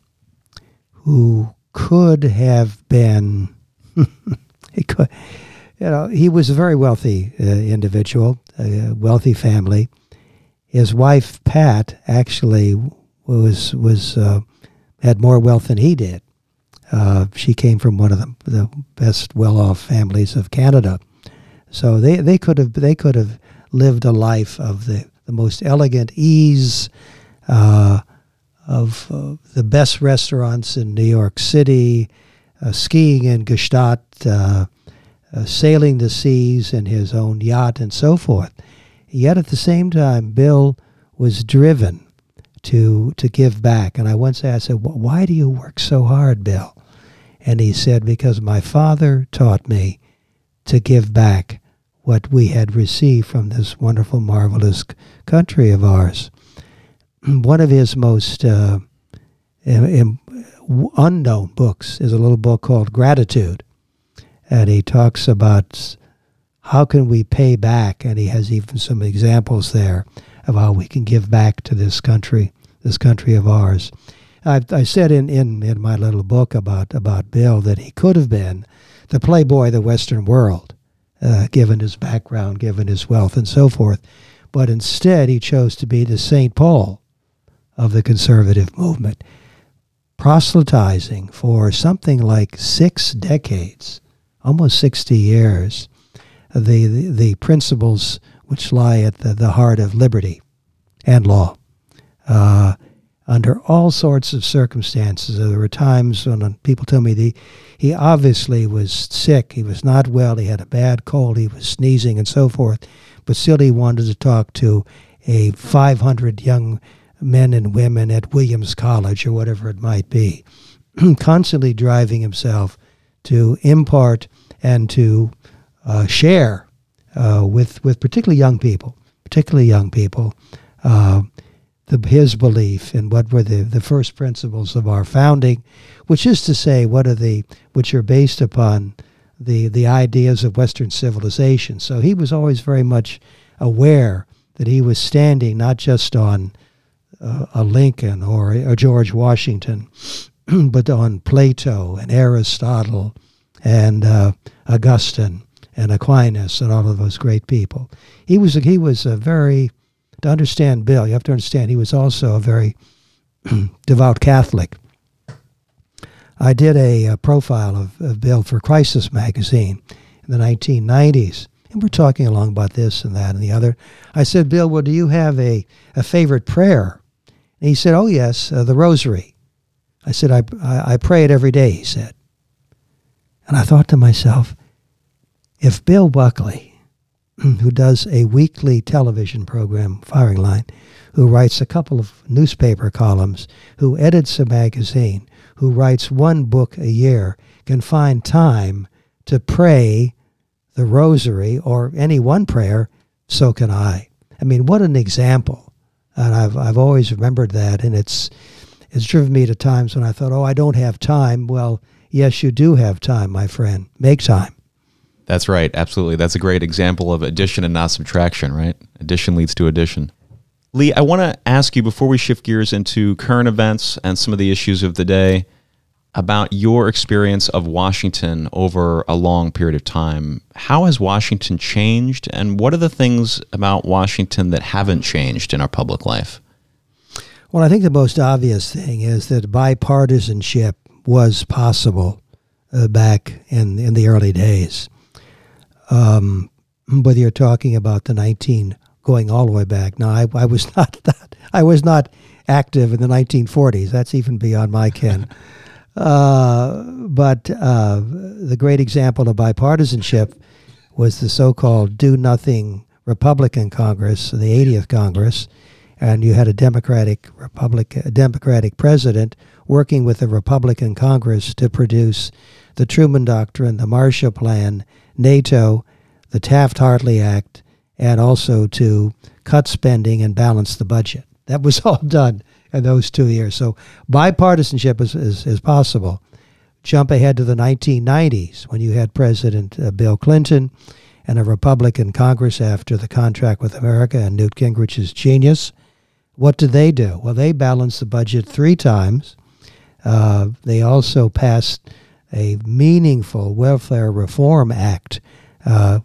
who could have been, he could, you know, he was a very wealthy uh, individual, a wealthy family. His wife Pat actually was was uh, had more wealth than he did. Uh, she came from one of the, the best well-off families of Canada, so they, they could have they could have lived a life of the, the most elegant ease, uh, of the best restaurants in New York City, skiing in Gstaad, uh, uh, sailing the seas in his own yacht, and so forth. Yet at the same time, Bill was driven to to give back. And I once asked him, "Why do you work so hard, Bill?" And he said, "Because my father taught me to give back what we had received from this wonderful, marvelous country of ours." One of his most uh, unknown books is a little book called Gratitude, and he talks about how can we pay back, and he has even some examples there of how we can give back to this country, this country of ours. I, I said in, in, in my little book about, about Bill that he could have been the playboy of the Western world, uh, given his background, given his wealth, and so forth. But instead, he chose to be the St. Paul of the conservative movement, proselytizing for something like six decades, almost 60 years, the, the, the principles which lie at the, the heart of liberty and law. Uh, under all sorts of circumstances, there were times when people tell me the, he obviously was sick, he was not well, he had a bad cold, he was sneezing and so forth, but still he wanted to talk to a 500 young men and women at Williams College or whatever it might be, constantly driving himself to impart and to uh, share uh, with with particularly young people, particularly young people, uh, the, his belief in what were the, the first principles of our founding, which is to say, what are the which are based upon the the ideas of Western civilization. So he was always very much aware that he was standing not just on uh, a Lincoln or a George Washington, but on Plato and Aristotle and uh, Augustine and Aquinas and all of those great people. He was he was a very to understand Bill. You have to understand he was also a very devout Catholic. I did a, a profile of, of, Bill for Crisis magazine in the 1990s, and we're talking along about this and that and the other. I said, Bill, well, do you have a, a favorite prayer? And he said, Oh, yes, uh, the Rosary. I said, I, I, I pray it every day, he said. And I thought to myself, if Bill Buckley, who does a weekly television program, Firing Line, who writes a couple of newspaper columns, who edits a magazine, who writes one book a year, can find time to pray the rosary or any one prayer, so can I. I mean, what an example. And I've, I've always remembered that. And it's, it's driven me to times when I thought, oh, I don't have time. Well, yes, you do have time, my friend. Make time. That's right. Absolutely. That's a great example of addition and not subtraction, right? Addition leads to addition. Lee, I want to ask you before we shift gears into current events and some of the issues of the day about your experience of Washington over a long period of time. How has Washington changed, and what are the things about Washington that haven't changed in our public life? Well, I think the most obvious thing is that bipartisanship was possible uh, back in, in the early days um, whether you're talking about the 19 going all the way back. Now, I, I was not that, I was not active in the 1940s. That's even beyond my ken. uh, but uh, the great example of bipartisanship was the so-called Do Nothing Republican Congress, the 80th Congress, and you had a Democratic Republic, a Democratic president working with the Republican Congress to produce the Truman Doctrine, the Marshall Plan, NATO, the Taft Hartley Act, and also to cut spending and balance the budget. That was all done those two years. So bipartisanship is, is, is possible. Jump ahead to the 1990s when you had President uh, Bill Clinton and a Republican Congress after the contract with America and Newt Gingrich's genius. What did they do? Well, they balanced the budget three times. Uh, they also passed a meaningful welfare reform act. Uh,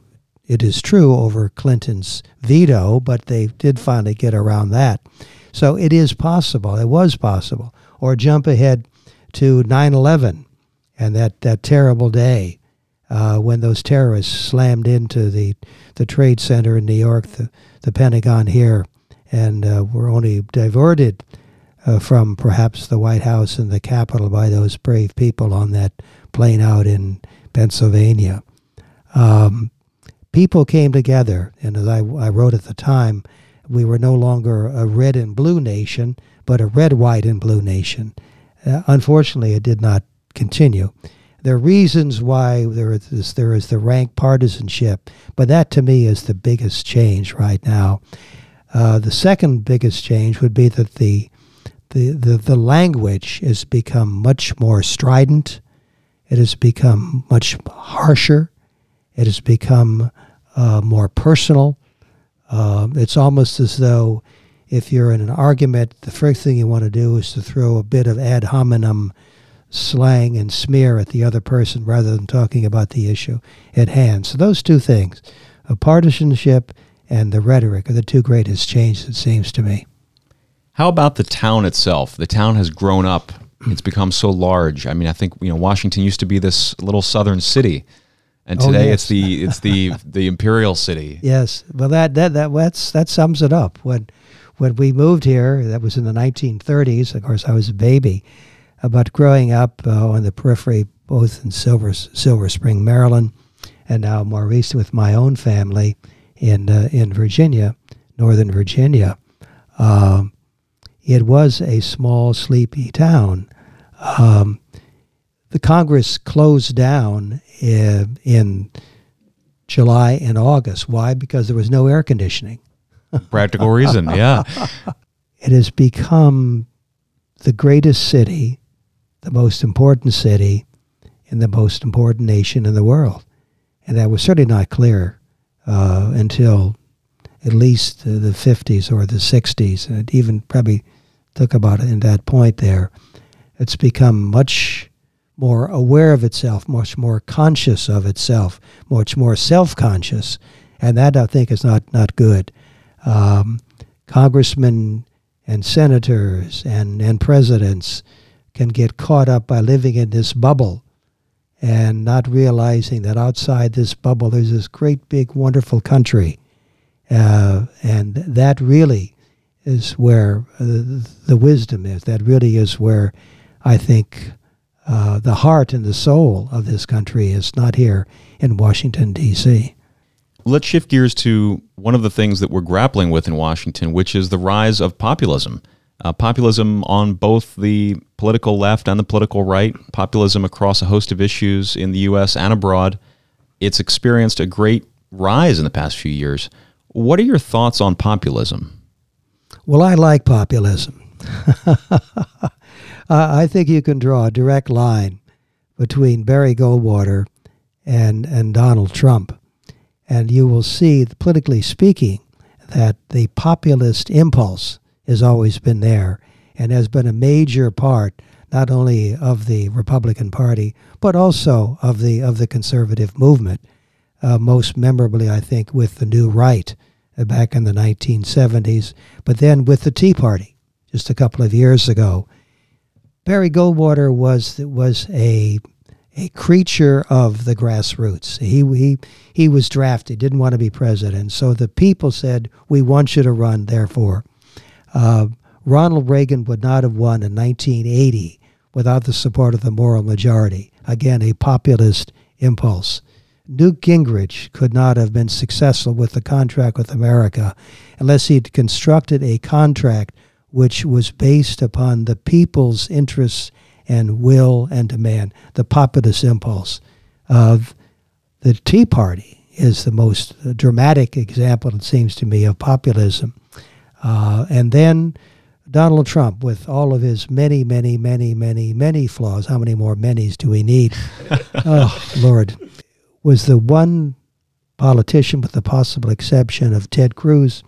it is true over Clinton's veto, but they did finally get around that. So it is possible. It was possible. Or jump ahead to 9 11 and that, that terrible day uh, when those terrorists slammed into the, the Trade Center in New York, the, the Pentagon here, and uh, were only diverted uh, from perhaps the White House and the Capitol by those brave people on that plane out in Pennsylvania. Um, people came together, and as I, I wrote at the time, we were no longer a red and blue nation, but a red, white, and blue nation. Uh, unfortunately, it did not continue. There are reasons why there is there is the rank partisanship, but that to me is the biggest change right now. Uh, the second biggest change would be that the, the the the language has become much more strident. It has become much harsher. It has become uh, more personal. Uh, it's almost as though if you're in an argument, the first thing you want to do is to throw a bit of ad hominem slang and smear at the other person rather than talking about the issue at hand. So those two things, a partisanship and the rhetoric, are the two greatest changes, it seems to me. How about the town itself? The town has grown up. It's become so large. I mean, I think you know Washington used to be this little southern city and today oh, yes. it's the it's the the imperial city. Yes, well that that that that's, that sums it up. When when we moved here, that was in the 1930s. Of course, I was a baby, uh, but growing up uh, on the periphery, both in Silver Silver Spring, Maryland, and now more recently with my own family in uh, in Virginia, Northern Virginia. Um, it was a small, sleepy town. Um, the Congress closed down in, in July and August. Why? Because there was no air conditioning. Practical reason, yeah. It has become the greatest city, the most important city, and the most important nation in the world. And that was certainly not clear uh, until at least uh, the 50s or the 60s. And it even probably took about in that point there. It's become much more aware of itself, much more conscious of itself, much more self-conscious, and that I think is not not good. Um, congressmen and senators and and presidents can get caught up by living in this bubble and not realizing that outside this bubble there's this great big wonderful country, uh, and that really is where uh, the wisdom is. That really is where I think uh, the heart and the soul of this country is not here in Washington, D.C. Let's shift gears to one of the things that we're grappling with in Washington, which is the rise of populism. Uh, populism on both the political left and the political right, populism across a host of issues in the U.S. and abroad. It's experienced a great rise in the past few years. What are your thoughts on populism? Well, I like populism. Uh, I think you can draw a direct line between Barry Goldwater and, and Donald Trump. And you will see, politically speaking, that the populist impulse has always been there and has been a major part not only of the Republican Party but also of the of the conservative movement. Uh, most memorably, I think, with the New Right uh, back in the 1970s, but then with the Tea Party just a couple of years ago, Barry Goldwater was was a a creature of the grassroots. He he he was drafted, didn't want to be president, so the people said, "We want you to run." Therefore, uh, Ronald Reagan would not have won in 1980 without the support of the moral majority. Again, a populist impulse. Newt Gingrich could not have been successful with the contract with America unless he'd constructed a contract which was based upon the people's interests and will and demand, the populist impulse of the Tea Party is the most dramatic example, it seems to me, of populism. Uh, and then Donald Trump, with all of his many, many, many, many, many flaws, how many more manys do we need? oh, Lord, was the one politician, with the possible exception of Ted Cruz,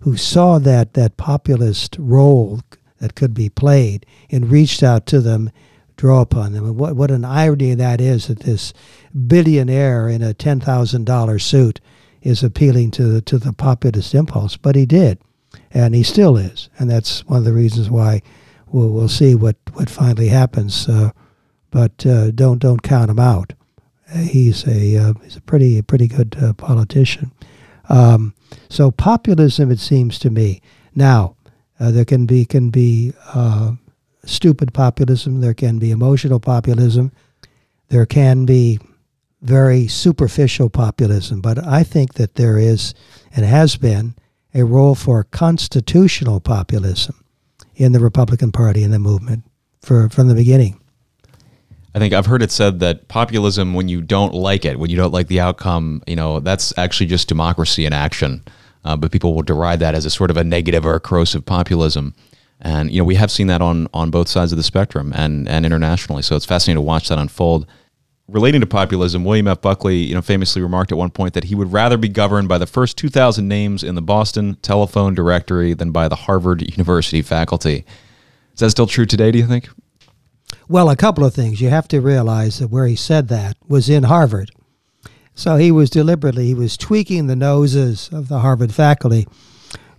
who saw that that populist role that could be played and reached out to them, draw upon them. And what, what an irony that is that this billionaire in a $10,000 suit is appealing to the, to the populist impulse. But he did, and he still is. And that's one of the reasons why we'll, we'll see what, what finally happens. Uh, but uh, don't, don't count him out. He's a, uh, he's a pretty, pretty good uh, politician. Um, so populism, it seems to me. Now, uh, there can be can be uh, stupid populism. There can be emotional populism. There can be very superficial populism. But I think that there is and has been a role for constitutional populism in the Republican Party and the movement for from the beginning. I think I've heard it said that populism, when you don't like it, when you don't like the outcome, you know, that's actually just democracy in action. Uh, but people will deride that as a sort of a negative or a corrosive populism. And you know, we have seen that on on both sides of the spectrum and and internationally. So it's fascinating to watch that unfold. Relating to populism, William F. Buckley, you know, famously remarked at one point that he would rather be governed by the first 2,000 names in the Boston telephone directory than by the Harvard University faculty. Is that still true today? Do you think? Well, a couple of things. You have to realize that where he said that was in Harvard. So he was deliberately, he was tweaking the noses of the Harvard faculty,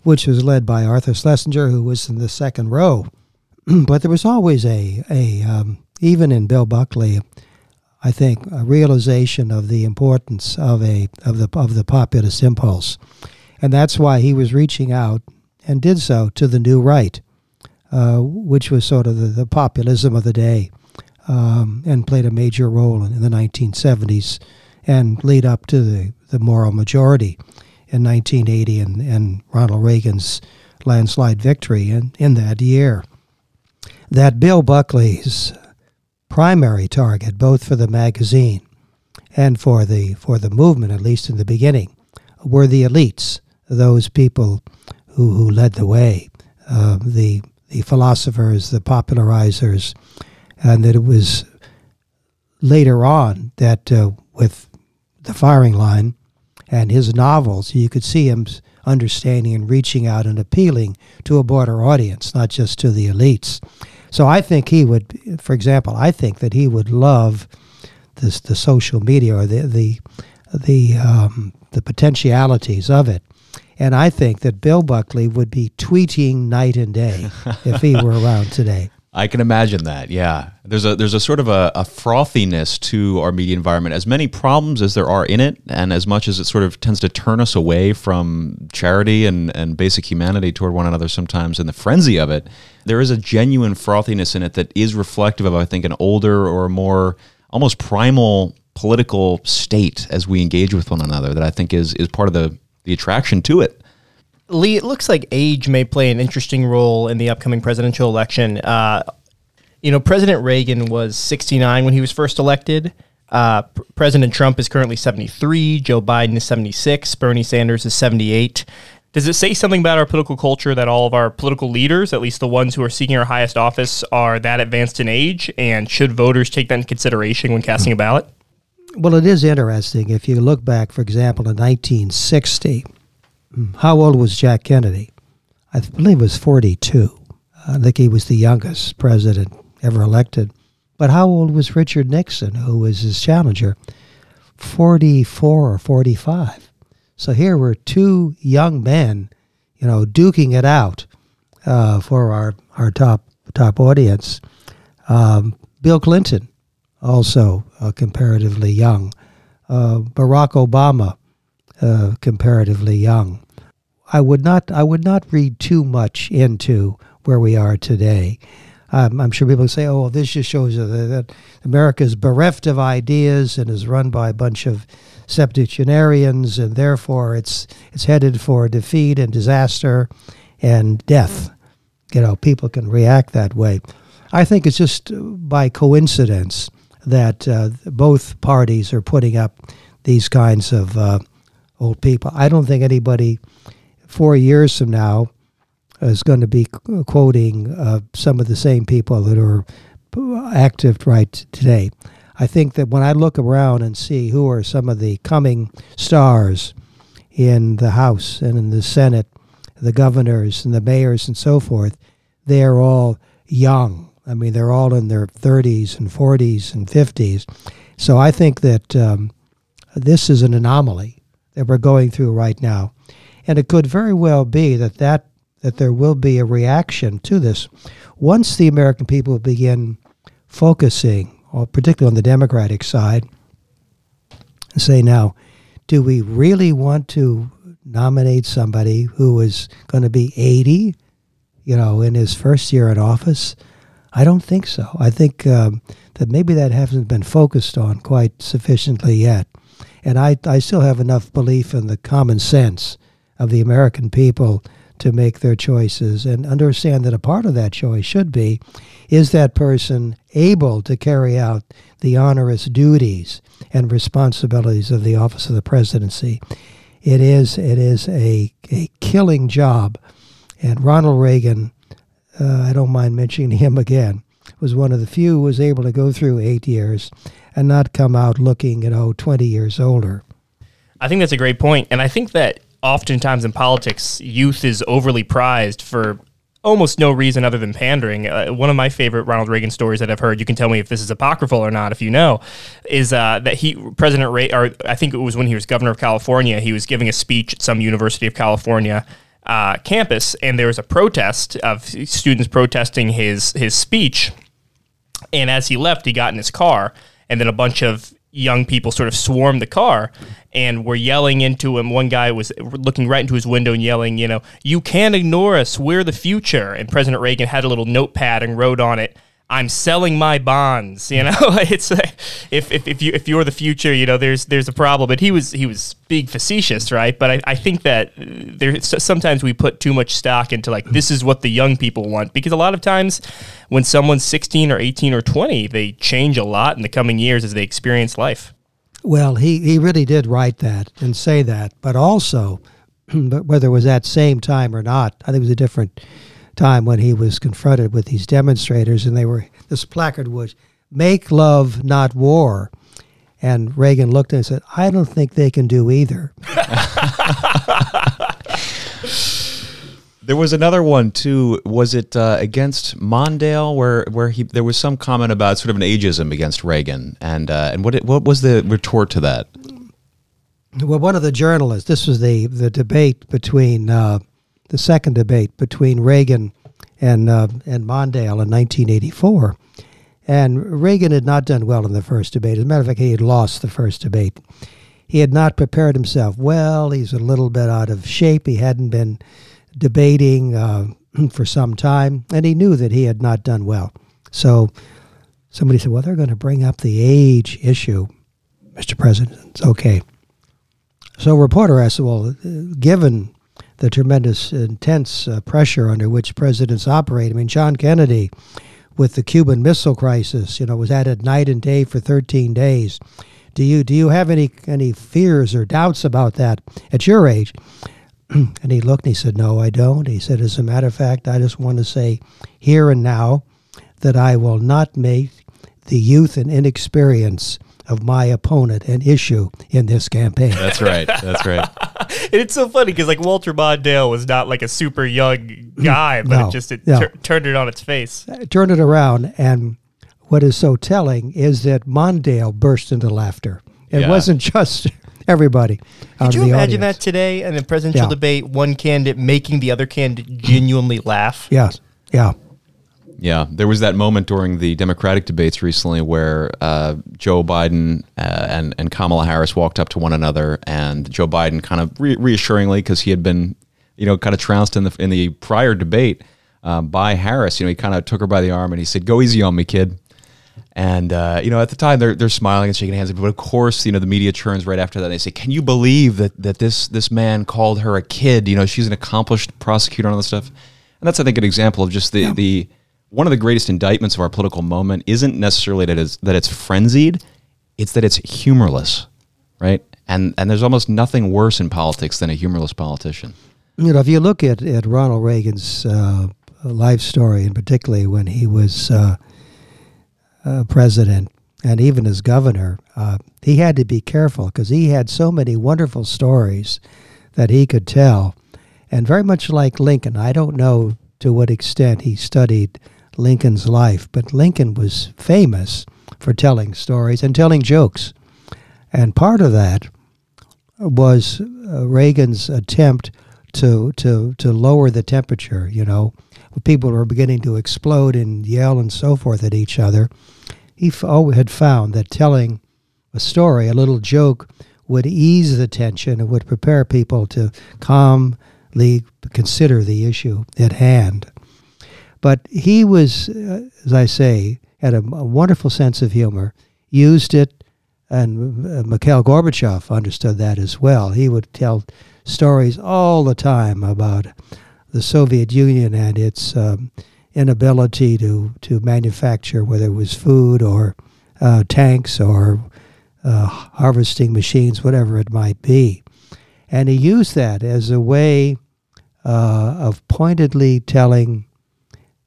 which was led by Arthur Schlesinger, who was in the second row. but there was always a, a um, even in Bill Buckley, I think, a realization of the importance of a of the of the populist impulse, and that's why he was reaching out and did so to the new right uh, which was sort of the, the populism of the day um, and played a major role in, in, the 1970s and lead up to the, the moral majority in 1980 and, and Ronald Reagan's landslide victory in, in that year. That Bill Buckley's primary target, both for the magazine and for the for the movement, at least in the beginning, were the elites, those people who, who led the way, uh, the the philosophers, the popularizers, and that it was later on that uh, with the firing line and his novels, you could see him understanding and reaching out and appealing to a broader audience, not just to the elites. So I think he would, for example, I think that he would love this the social media or the the the um, the potentialities of it and I think that Bill Buckley would be tweeting night and day if he were around today. I can imagine that. Yeah, there's a there's a sort of a, a, frothiness to our media environment. As many problems as there are in it, and as much as it sort of tends to turn us away from charity and and basic humanity toward one another, sometimes in the frenzy of it, there is a genuine frothiness in it that is reflective of, I think, an older or more almost primal political state as we engage with one another. That I think is is part of the the attraction to it. Lee, it looks like age may play an interesting role in the upcoming presidential election. Uh, you know, President Reagan was 69 when he was first elected. Uh, P- President Trump is currently 73. Joe Biden is 76. Bernie Sanders is 78. Does it say something about our political culture that all of our political leaders, at least the ones who are seeking our highest office, are that advanced in age? And should voters take that into consideration when casting a ballot? Well, it is interesting. If you look back, for example, in 1960, how old was Jack Kennedy? I believe it was 42. I think he was the youngest president ever elected. But how old was Richard Nixon, who was his challenger? 44 or 45. So here were two young men, you know, duking it out uh, for our, our top top audience. Um, Bill Clinton, also uh, comparatively young. Uh, Barack Obama, uh, comparatively young. I would not I would not read too much into where we are today. Um, I'm sure people say, "Oh, well, this just shows that, that America is bereft of ideas and is run by a bunch of septuagenarians, and therefore it's it's headed for defeat and disaster and death." You know, people can react that way. I think it's just by coincidence that uh, both parties are putting up these kinds of uh, old people. I don't think anybody four years from now is going to be quoting uh, some of the same people that are active right today. I think that when I look around and see who are some of the coming stars in the House and in the Senate, the governors and the mayors and so forth, they are all young. I mean, they're all in their 30s and 40s and 50s. So I think that um, this is an anomaly that we're going through right now. And it could very well be that, that, that there will be a reaction to this once the American people begin focusing, or particularly on the Democratic side, and say, now, do we really want to nominate somebody who is going to be 80, you know, in his first year in office? I don't think so. I think um, that maybe that hasn't been focused on quite sufficiently yet. And I, I still have enough belief in the common sense of the American people to make their choices and understand that a part of that choice should be is that person able to carry out the onerous duties and responsibilities of the office of the presidency. It is it is a, a killing job. And Ronald Reagan, uh, I don't mind mentioning him again, was one of the few who was able to go through eight years and not come out looking, you know, 20 years older. I think that's a great point. And I think that oftentimes in politics, youth is overly prized for almost no reason other than pandering. Uh, one of my favorite Ronald Reagan stories that I've heard, you can tell me if this is apocryphal or not, if you know, is uh, that he, President Ray, or I think it was when he was governor of California, he was giving a speech at some University of California uh, campus, and there was a protest of students protesting his his speech. And as he left, he got in his car, and then a bunch of young people sort of swarmed the car and were yelling into him. One guy was looking right into his window and yelling, you know, you can't ignore us. We're the future. And President Reagan had a little notepad and wrote on it, I'm selling my bonds. You know, it's if, if, if you if you're the future, you know, there's there's a problem. But he was he was being facetious, right? But I, I think that there sometimes we put too much stock into like this is what the young people want because a lot of times when someone's 16 or 18 or 20, they change a lot in the coming years as they experience life. Well, he, he really did write that and say that, but also, but whether it was that same time or not, I think it was a different time when he was confronted with these demonstrators, and they were this placard was "Make love, not war." And Reagan looked and said, "I don't think they can do either." There was another one too. Was it uh, against Mondale, where where he there was some comment about sort of an ageism against Reagan, and uh, and what it, what was the retort to that? Well, one of the journalists. This was the the debate between uh, the second debate between Reagan and uh, and Mondale in 1984. And Reagan had not done well in the first debate. As a matter of fact, he had lost the first debate. He had not prepared himself well. He's a little bit out of shape. He hadn't been debating uh, for some time, and he knew that he had not done well. So somebody said, Well, they're going to bring up the age issue, Mr. President. It's okay. So a reporter asked, Well, given the tremendous, intense uh, pressure under which presidents operate. I mean, John Kennedy, with the Cuban Missile Crisis, you know, was at it night and day for 13 days. Do you do you have any any fears or doubts about that at your age? and he looked and he said, "No, I don't." He said, "As a matter of fact, I just want to say here and now that I will not make the youth and inexperience." Of my opponent an issue in this campaign. That's right. That's right. and it's so funny because like Walter Mondale was not like a super young guy, but no, it just it no. tur- turned it on its face. Uh, turned it around, and what is so telling is that Mondale burst into laughter. It yeah. wasn't just everybody. Could you imagine audience. that today in a presidential yeah. debate, one candidate making the other candidate genuinely laugh? Yes. Yeah. Yeah, there was that moment during the Democratic debates recently where uh, Joe Biden uh, and and Kamala Harris walked up to one another, and Joe Biden kind of re- reassuringly, because he had been, you know, kind of trounced in the in the prior debate um, by Harris, you know, he kind of took her by the arm and he said, "Go easy on me, kid." And uh, you know, at the time they're they're smiling and shaking hands, but of course, you know, the media turns right after that. and They say, "Can you believe that that this this man called her a kid? You know, she's an accomplished prosecutor and all this stuff." And that's, I think, an example of just the yeah. the one of the greatest indictments of our political moment isn't necessarily that it's, that it's frenzied, it's that it's humorless, right? And and there's almost nothing worse in politics than a humorless politician. You know, if you look at, at Ronald Reagan's uh, life story, and particularly when he was uh, uh, president and even as governor, uh, he had to be careful because he had so many wonderful stories that he could tell. And very much like Lincoln, I don't know to what extent he studied Lincoln's life, but Lincoln was famous for telling stories and telling jokes. And part of that was uh, Reagan's attempt to, to, to lower the temperature, you know. People were beginning to explode and yell and so forth at each other. He f- had found that telling a story, a little joke, would ease the tension and would prepare people to calmly consider the issue at hand. But he was, uh, as I say, had a, a, wonderful sense of humor, used it, and uh, Mikhail Gorbachev understood that as well. He would tell stories all the time about the Soviet Union and its um, inability to, to manufacture, whether it was food or uh, tanks or uh, harvesting machines, whatever it might be. And he used that as a way uh, of pointedly telling,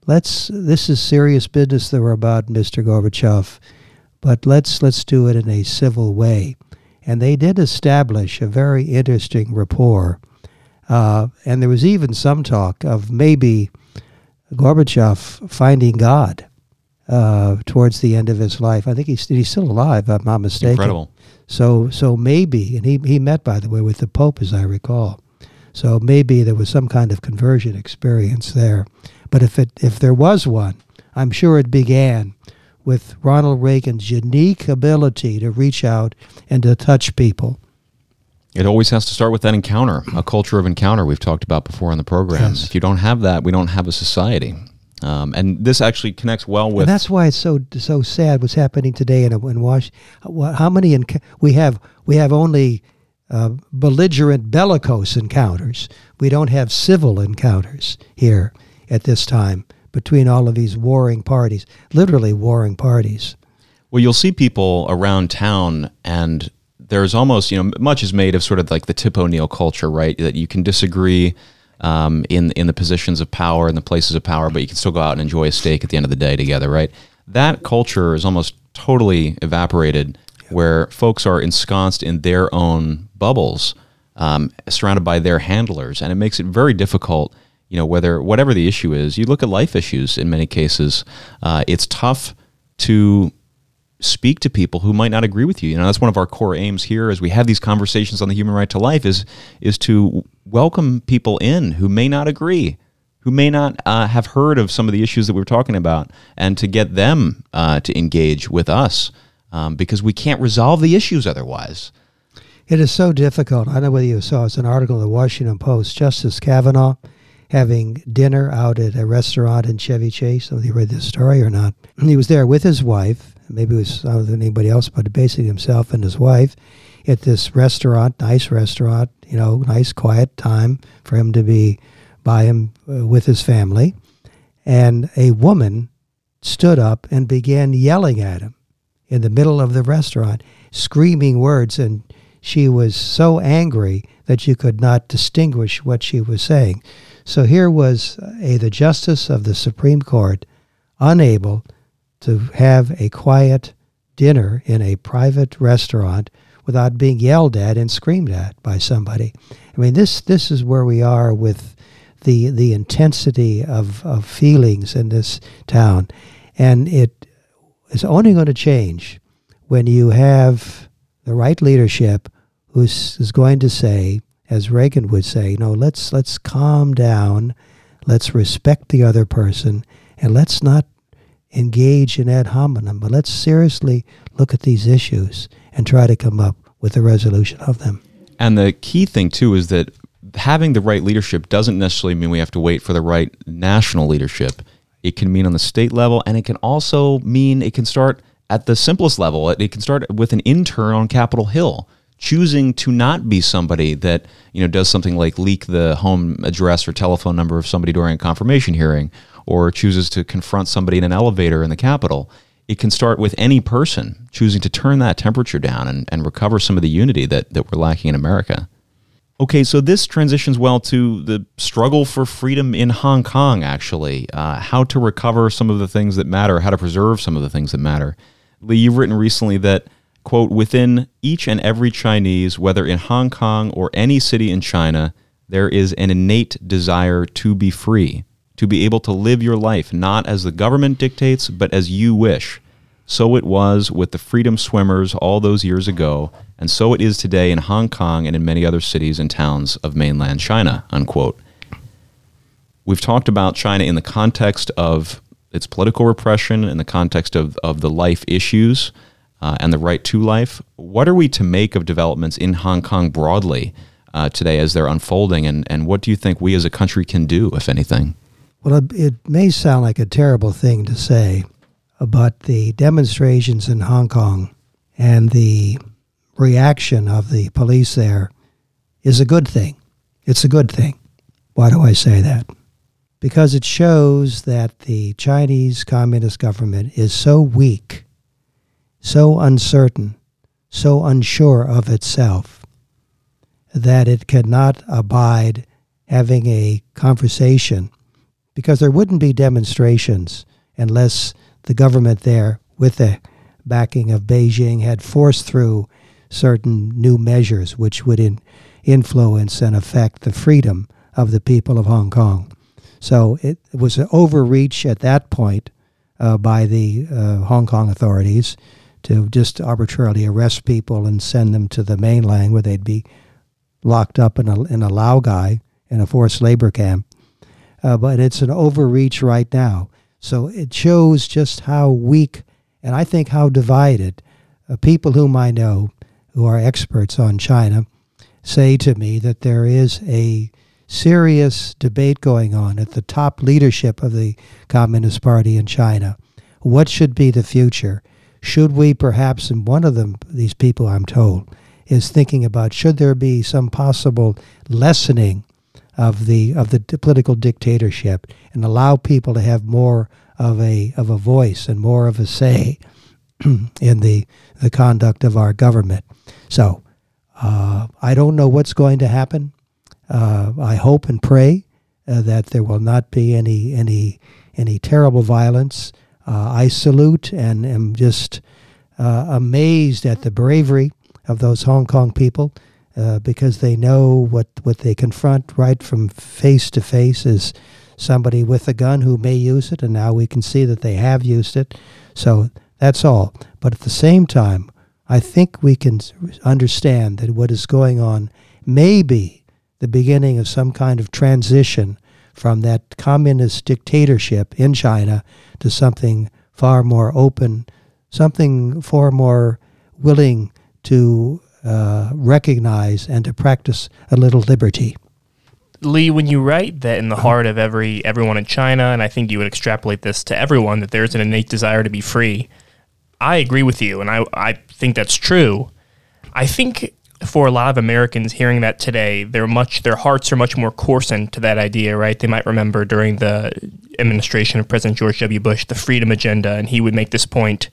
let's, this is serious business that we're about, Mr. Gorbachev, but let's, let's do it in a civil way. And they did establish a very interesting rapport. Uh, and there was even some talk of maybe Gorbachev finding God uh, towards the end of his life. I think he's, he's still alive, if I'm not mistaken. Incredible. So, so maybe, and he, he met, by the way, with the Pope, as I recall. So maybe there was some kind of conversion experience there. But if, it, if there was one, I'm sure it began with Ronald Reagan's unique ability to reach out and to touch people. It always has to start with that encounter, a culture of encounter we've talked about before on the program. Yes. If you don't have that, we don't have a society. Um, and this actually connects well with. And that's why it's so so sad what's happening today in in Washington. How many enc- we have? We have only uh, belligerent, bellicose encounters. We don't have civil encounters here at this time between all of these warring parties, literally warring parties. Well, you'll see people around town, and there's almost you know much is made of sort of like the Tip O'Neill culture, right? That you can disagree um, in in the positions of power and the places of power, but you can still go out and enjoy a steak at the end of the day together, right? That culture is almost totally evaporated, where folks are ensconced in their own bubbles, um, surrounded by their handlers, and it makes it very difficult. You know, whether whatever the issue is, you look at life issues. In many cases, uh, it's tough to speak to people who might not agree with you. You know, that's one of our core aims here as we have these conversations on the human right to life is is to welcome people in who may not agree, who may not uh, have heard of some of the issues that we are talking about, and to get them uh, to engage with us um, because we can't resolve the issues otherwise. It is so difficult. I don't know whether you saw it's an article in the Washington Post. Justice Kavanaugh having dinner out at a restaurant in Chevy Chase. So you read this story or not? He was there with his wife maybe it was other than anybody else, but basically himself and his wife at this restaurant, nice restaurant, you know, nice quiet time for him to be by him uh, with his family. And a woman stood up and began yelling at him in the middle of the restaurant, screaming words. And she was so angry that you could not distinguish what she was saying. So here was uh, a, the justice of the Supreme Court unable to have a quiet dinner in a private restaurant without being yelled at and screamed at by somebody. I mean, this this is where we are with the the intensity of, of feelings in this town, and it is only going to change when you have the right leadership who's is going to say, as Reagan would say, no, let's let's calm down, let's respect the other person, and let's not engage in ad hominem, but let's seriously look at these issues and try to come up with a resolution of them. And the key thing, too, is that having the right leadership doesn't necessarily mean we have to wait for the right national leadership. It can mean on the state level, and it can also mean it can start at the simplest level. It, can start with an intern on Capitol Hill choosing to not be somebody that you know does something like leak the home address or telephone number of somebody during a confirmation hearing or chooses to confront somebody in an elevator in the Capitol. It can start with any person choosing to turn that temperature down and, and recover some of the unity that, that we're lacking in America. Okay, so this transitions well to the struggle for freedom in Hong Kong, actually. Uh, how to recover some of the things that matter, how to preserve some of the things that matter. Lee, you've written recently that quote, within each and every Chinese, whether in Hong Kong or any city in China, there is an innate desire to be free, to be able to live your life not as the government dictates, but as you wish. So it was with the freedom swimmers all those years ago, and so it is today in Hong Kong and in many other cities and towns of mainland China, unquote. We've talked about China in the context of its political repression, in the context of, of the life issues uh, and the right to life. What are we to make of developments in Hong Kong broadly uh, today as they're unfolding, and, and what do you think we as a country can do, if anything? Well, it, it may sound like a terrible thing to say, but the demonstrations in Hong Kong and the reaction of the police there is a good thing. It's a good thing. Why do I say that? Because it shows that the Chinese Communist government is so weak so uncertain, so unsure of itself, that it cannot abide having a conversation because there wouldn't be demonstrations unless the government there, with the backing of Beijing, had forced through certain new measures which would in, influence and affect the freedom of the people of Hong Kong. So it was an overreach at that point uh, by the uh, Hong Kong authorities to just arbitrarily arrest people and send them to the mainland where they'd be locked up in a, in a Laogai in a forced labor camp. Uh, but it's an overreach right now. So it shows just how weak and I think how divided uh, people whom I know who are experts on China say to me that there is a serious debate going on at the top leadership of the Communist Party in China. What should be the future? Should we perhaps, and one of them, these people I'm told, is thinking about should there be some possible lessening of the of the political dictatorship and allow people to have more of a of a voice and more of a say in the the conduct of our government. So uh, I don't know what's going to happen. Uh, I hope and pray uh, that there will not be any any any terrible violence uh, I salute and am just uh, amazed at the bravery of those Hong Kong people uh, because they know what, what they confront right from face to face is somebody with a gun who may use it, and now we can see that they have used it. So that's all. But at the same time, I think we can understand that what is going on may be the beginning of some kind of transition from that communist dictatorship in China to something far more open, something far more willing to uh, recognize and to practice a little liberty. Lee, when you write that in the heart of every everyone in China, and I think you would extrapolate this to everyone, that there's an innate desire to be free, I agree with you, and I, I think that's true. I think for a lot of Americans hearing that today, they're much their hearts are much more coarsened to that idea, right? They might remember during the administration of President George W. Bush the freedom agenda, and he would make this point.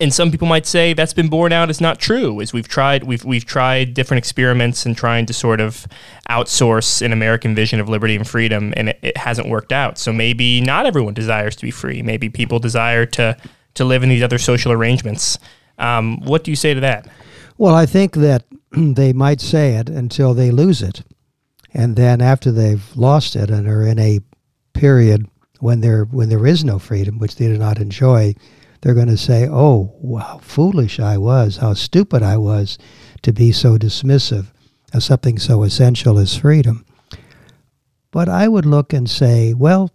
And some people might say that's been borne out as not true, as we've tried we've we've tried different experiments in trying to sort of outsource an American vision of liberty and freedom, and it, it hasn't worked out. So maybe not everyone desires to be free. Maybe people desire to to live in these other social arrangements. Um, what do you say to that? Well, I think that they might say it until they lose it. And then after they've lost it and are in a period when there when there is no freedom, which they do not enjoy, they're going to say, "Oh, how foolish I was! How stupid I was to be so dismissive of something so essential as freedom." But I would look and say, well,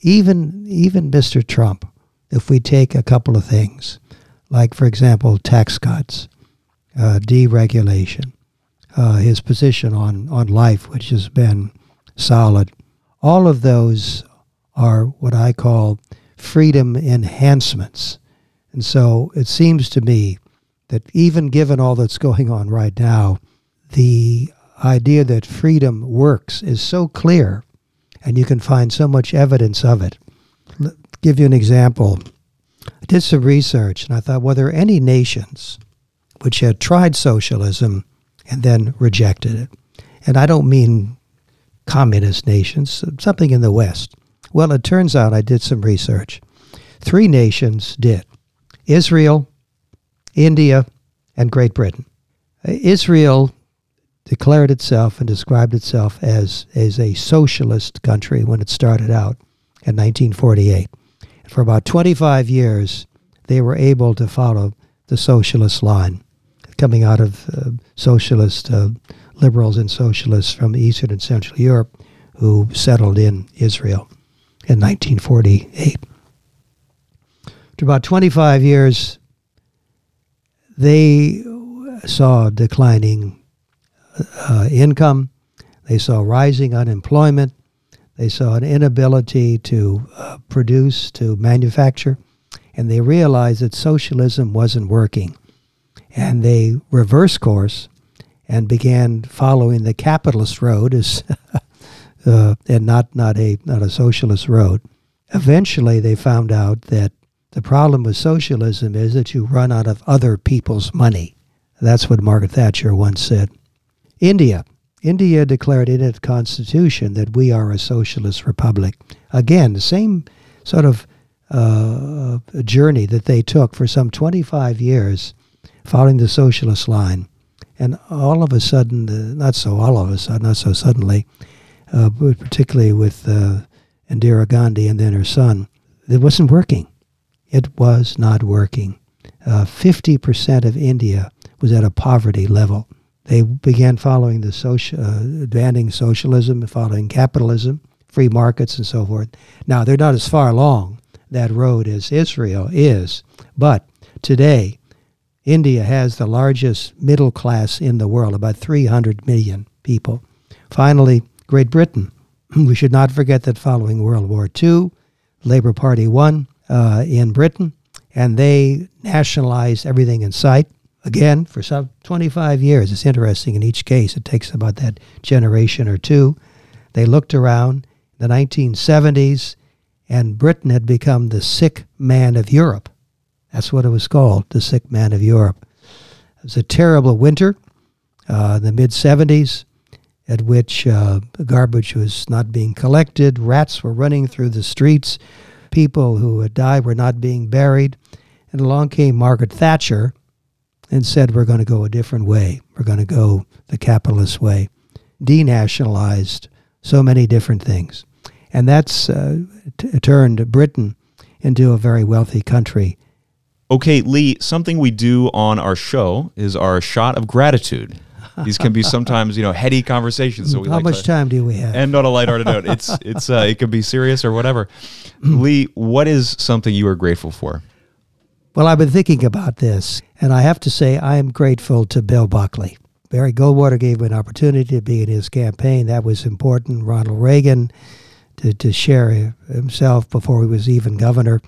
even even Mr. Trump, if we take a couple of things, like for example, tax cuts, uh, deregulation, uh, his position on, on life, which has been solid. All of those are what I call freedom enhancements. And so it seems to me that even given all that's going on right now, the idea that freedom works is so clear, and you can find so much evidence of it, give you an example. I did some research and I thought, were there any nations which had tried socialism and then rejected it? And I don't mean communist nations, something in the West. Well, it turns out I did some research. Three nations did Israel, India, and Great Britain. Israel declared itself and described itself as, as a socialist country when it started out in 1948. For about 25 years, they were able to follow the socialist line, coming out of uh, socialist uh, liberals and socialists from Eastern and Central Europe who settled in Israel in 1948. After about 25 years, they saw declining uh, income, they saw rising unemployment, they saw an inability to uh, produce, to manufacture, and they realized that socialism wasn't working. And they reversed course and began following the capitalist road as uh, and not, not, a, not a socialist road. Eventually, they found out that the problem with socialism is that you run out of other people's money. That's what Margaret Thatcher once said. India. India declared in its constitution that we are a socialist republic. Again, the same sort of uh, journey that they took for some 25 years following the socialist line. And all of a sudden, uh, not so all of a sudden, not so suddenly, uh, but particularly with uh, Indira Gandhi and then her son, it wasn't working. It was not working. Uh, 50% of India was at a poverty level. They began following the social, uh, banning socialism, following capitalism, free markets, and so forth. Now, they're not as far along that road as Israel is, but today, India has the largest middle class in the world, about 300 million people. Finally, Great Britain. We should not forget that following World War II, Labour Party won uh, in Britain, and they nationalized everything in sight. Again, for some 25 years. It's interesting. In each case, it takes about that generation or two. They looked around the 1970s, and Britain had become the sick man of Europe. That's what it was called, the sick man of Europe. It was a terrible winter, uh, the mid 70s at which uh, garbage was not being collected, rats were running through the streets, people who had died were not being buried. And along came Margaret Thatcher and said, We're going to go a different way. We're going to go the capitalist way. Denationalized so many different things. And that's uh, t- turned Britain into a very wealthy country. Okay, Lee, something we do on our show is our shot of gratitude. These can be sometimes, you know, heady conversations. So we How like much time do we have? End on a lighthearted note. It's it's uh, it can be serious or whatever. Lee, what is something you are grateful for? Well, I've been thinking about this, and I have to say I am grateful to Bill Buckley. Barry Goldwater gave me an opportunity to be in his campaign. That was important. Ronald Reagan to, to share himself before he was even governor.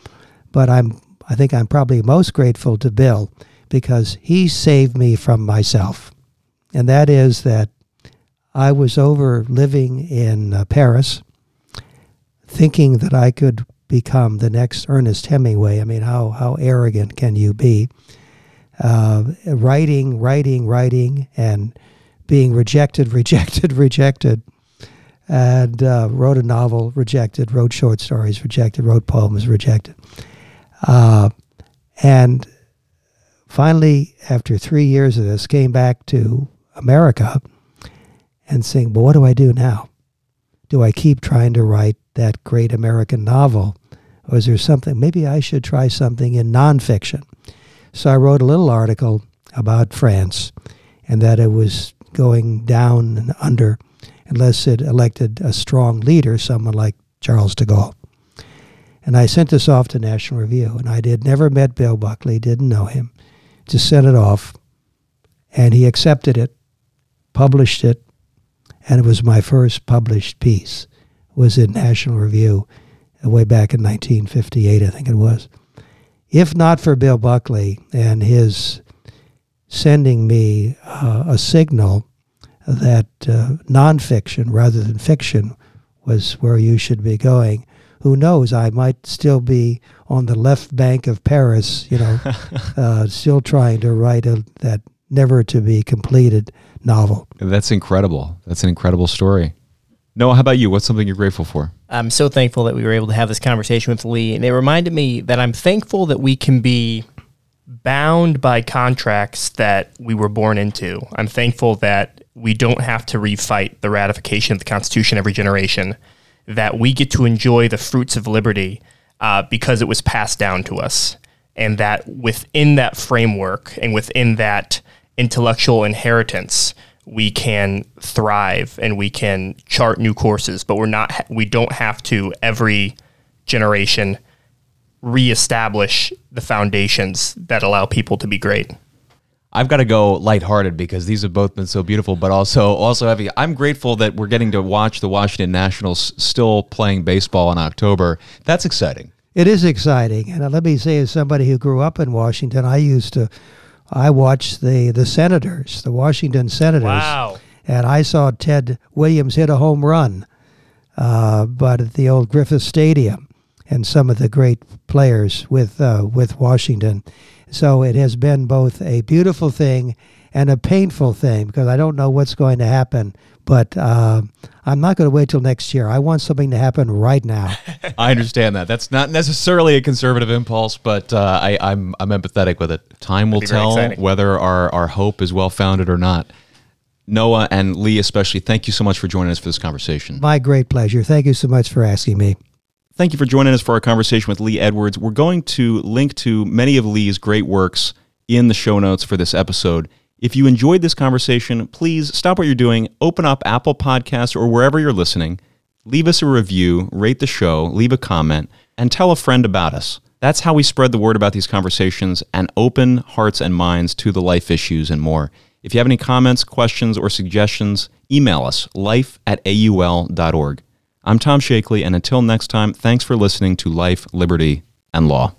But I'm I think I'm probably most grateful to Bill because he saved me from myself. And that is that I was over living in uh, Paris, thinking that I could become the next Ernest Hemingway. I mean, how how arrogant can you be? Uh, writing, writing, writing, and being rejected, rejected, rejected, and uh, wrote a novel, rejected, wrote short stories, rejected, wrote poems, rejected, uh, and finally, after three years of this, came back to America and saying, but what do I do now? Do I keep trying to write that great American novel? Or is there something, maybe I should try something in nonfiction? So I wrote a little article about France and that it was going down and under unless it elected a strong leader, someone like Charles de Gaulle. And I sent this off to National Review, and I had never met Bill Buckley, didn't know him. Just sent it off, and he accepted it published it, and it was my first published piece. It was in National Review uh, way back in 1958, I think it was. If not for Bill Buckley and his sending me uh, a signal that uh, nonfiction rather than fiction was where you should be going, who knows? I might still be on the left bank of Paris, you know, uh, still trying to write a, that never to be completed novel. That's incredible. That's an incredible story. Noah, how about you? What's something you're grateful for? I'm so thankful that we were able to have this conversation with Lee, and it reminded me that I'm thankful that we can be bound by contracts that we were born into. I'm thankful that we don't have to refight the ratification of the Constitution every generation, that we get to enjoy the fruits of liberty uh, because it was passed down to us, and that within that framework and within that intellectual inheritance, we can thrive and we can chart new courses, but we're not we don't have to every generation reestablish the foundations that allow people to be great. I've got to go lighthearted because these have both been so beautiful, but also also heavy. I'm grateful that we're getting to watch the Washington Nationals still playing baseball in October. That's exciting. It is exciting, and let me say, as somebody who grew up in Washington, I used to I watched the the Senators, the Washington Senators. Wow. And I saw Ted Williams hit a home run, uh, but at the old Griffith Stadium, and some of the great players with uh, with Washington. So it has been both a beautiful thing and a painful thing because I don't know what's going to happen. But uh, I'm not going to wait till next year. I want something to happen right now. I understand that. That's not necessarily a conservative impulse, but uh, I, I'm I'm empathetic with it. Time will tell whether our our hope is well founded or not. Noah and Lee, especially, thank you so much for joining us for this conversation. My great pleasure. Thank you so much for asking me. Thank you for joining us for our conversation with Lee Edwards. We're going to link to many of Lee's great works in the show notes for this episode. If you enjoyed this conversation, please stop what you're doing, open up Apple Podcasts or wherever you're listening, leave us a review, rate the show, leave a comment, and tell a friend about us. That's how we spread the word about these conversations and open hearts and minds to the life issues and more. If you have any comments, questions, or suggestions, email us life at aul.org. I'm Tom Shakely, and until next time, thanks for listening to Life, Liberty, and Law.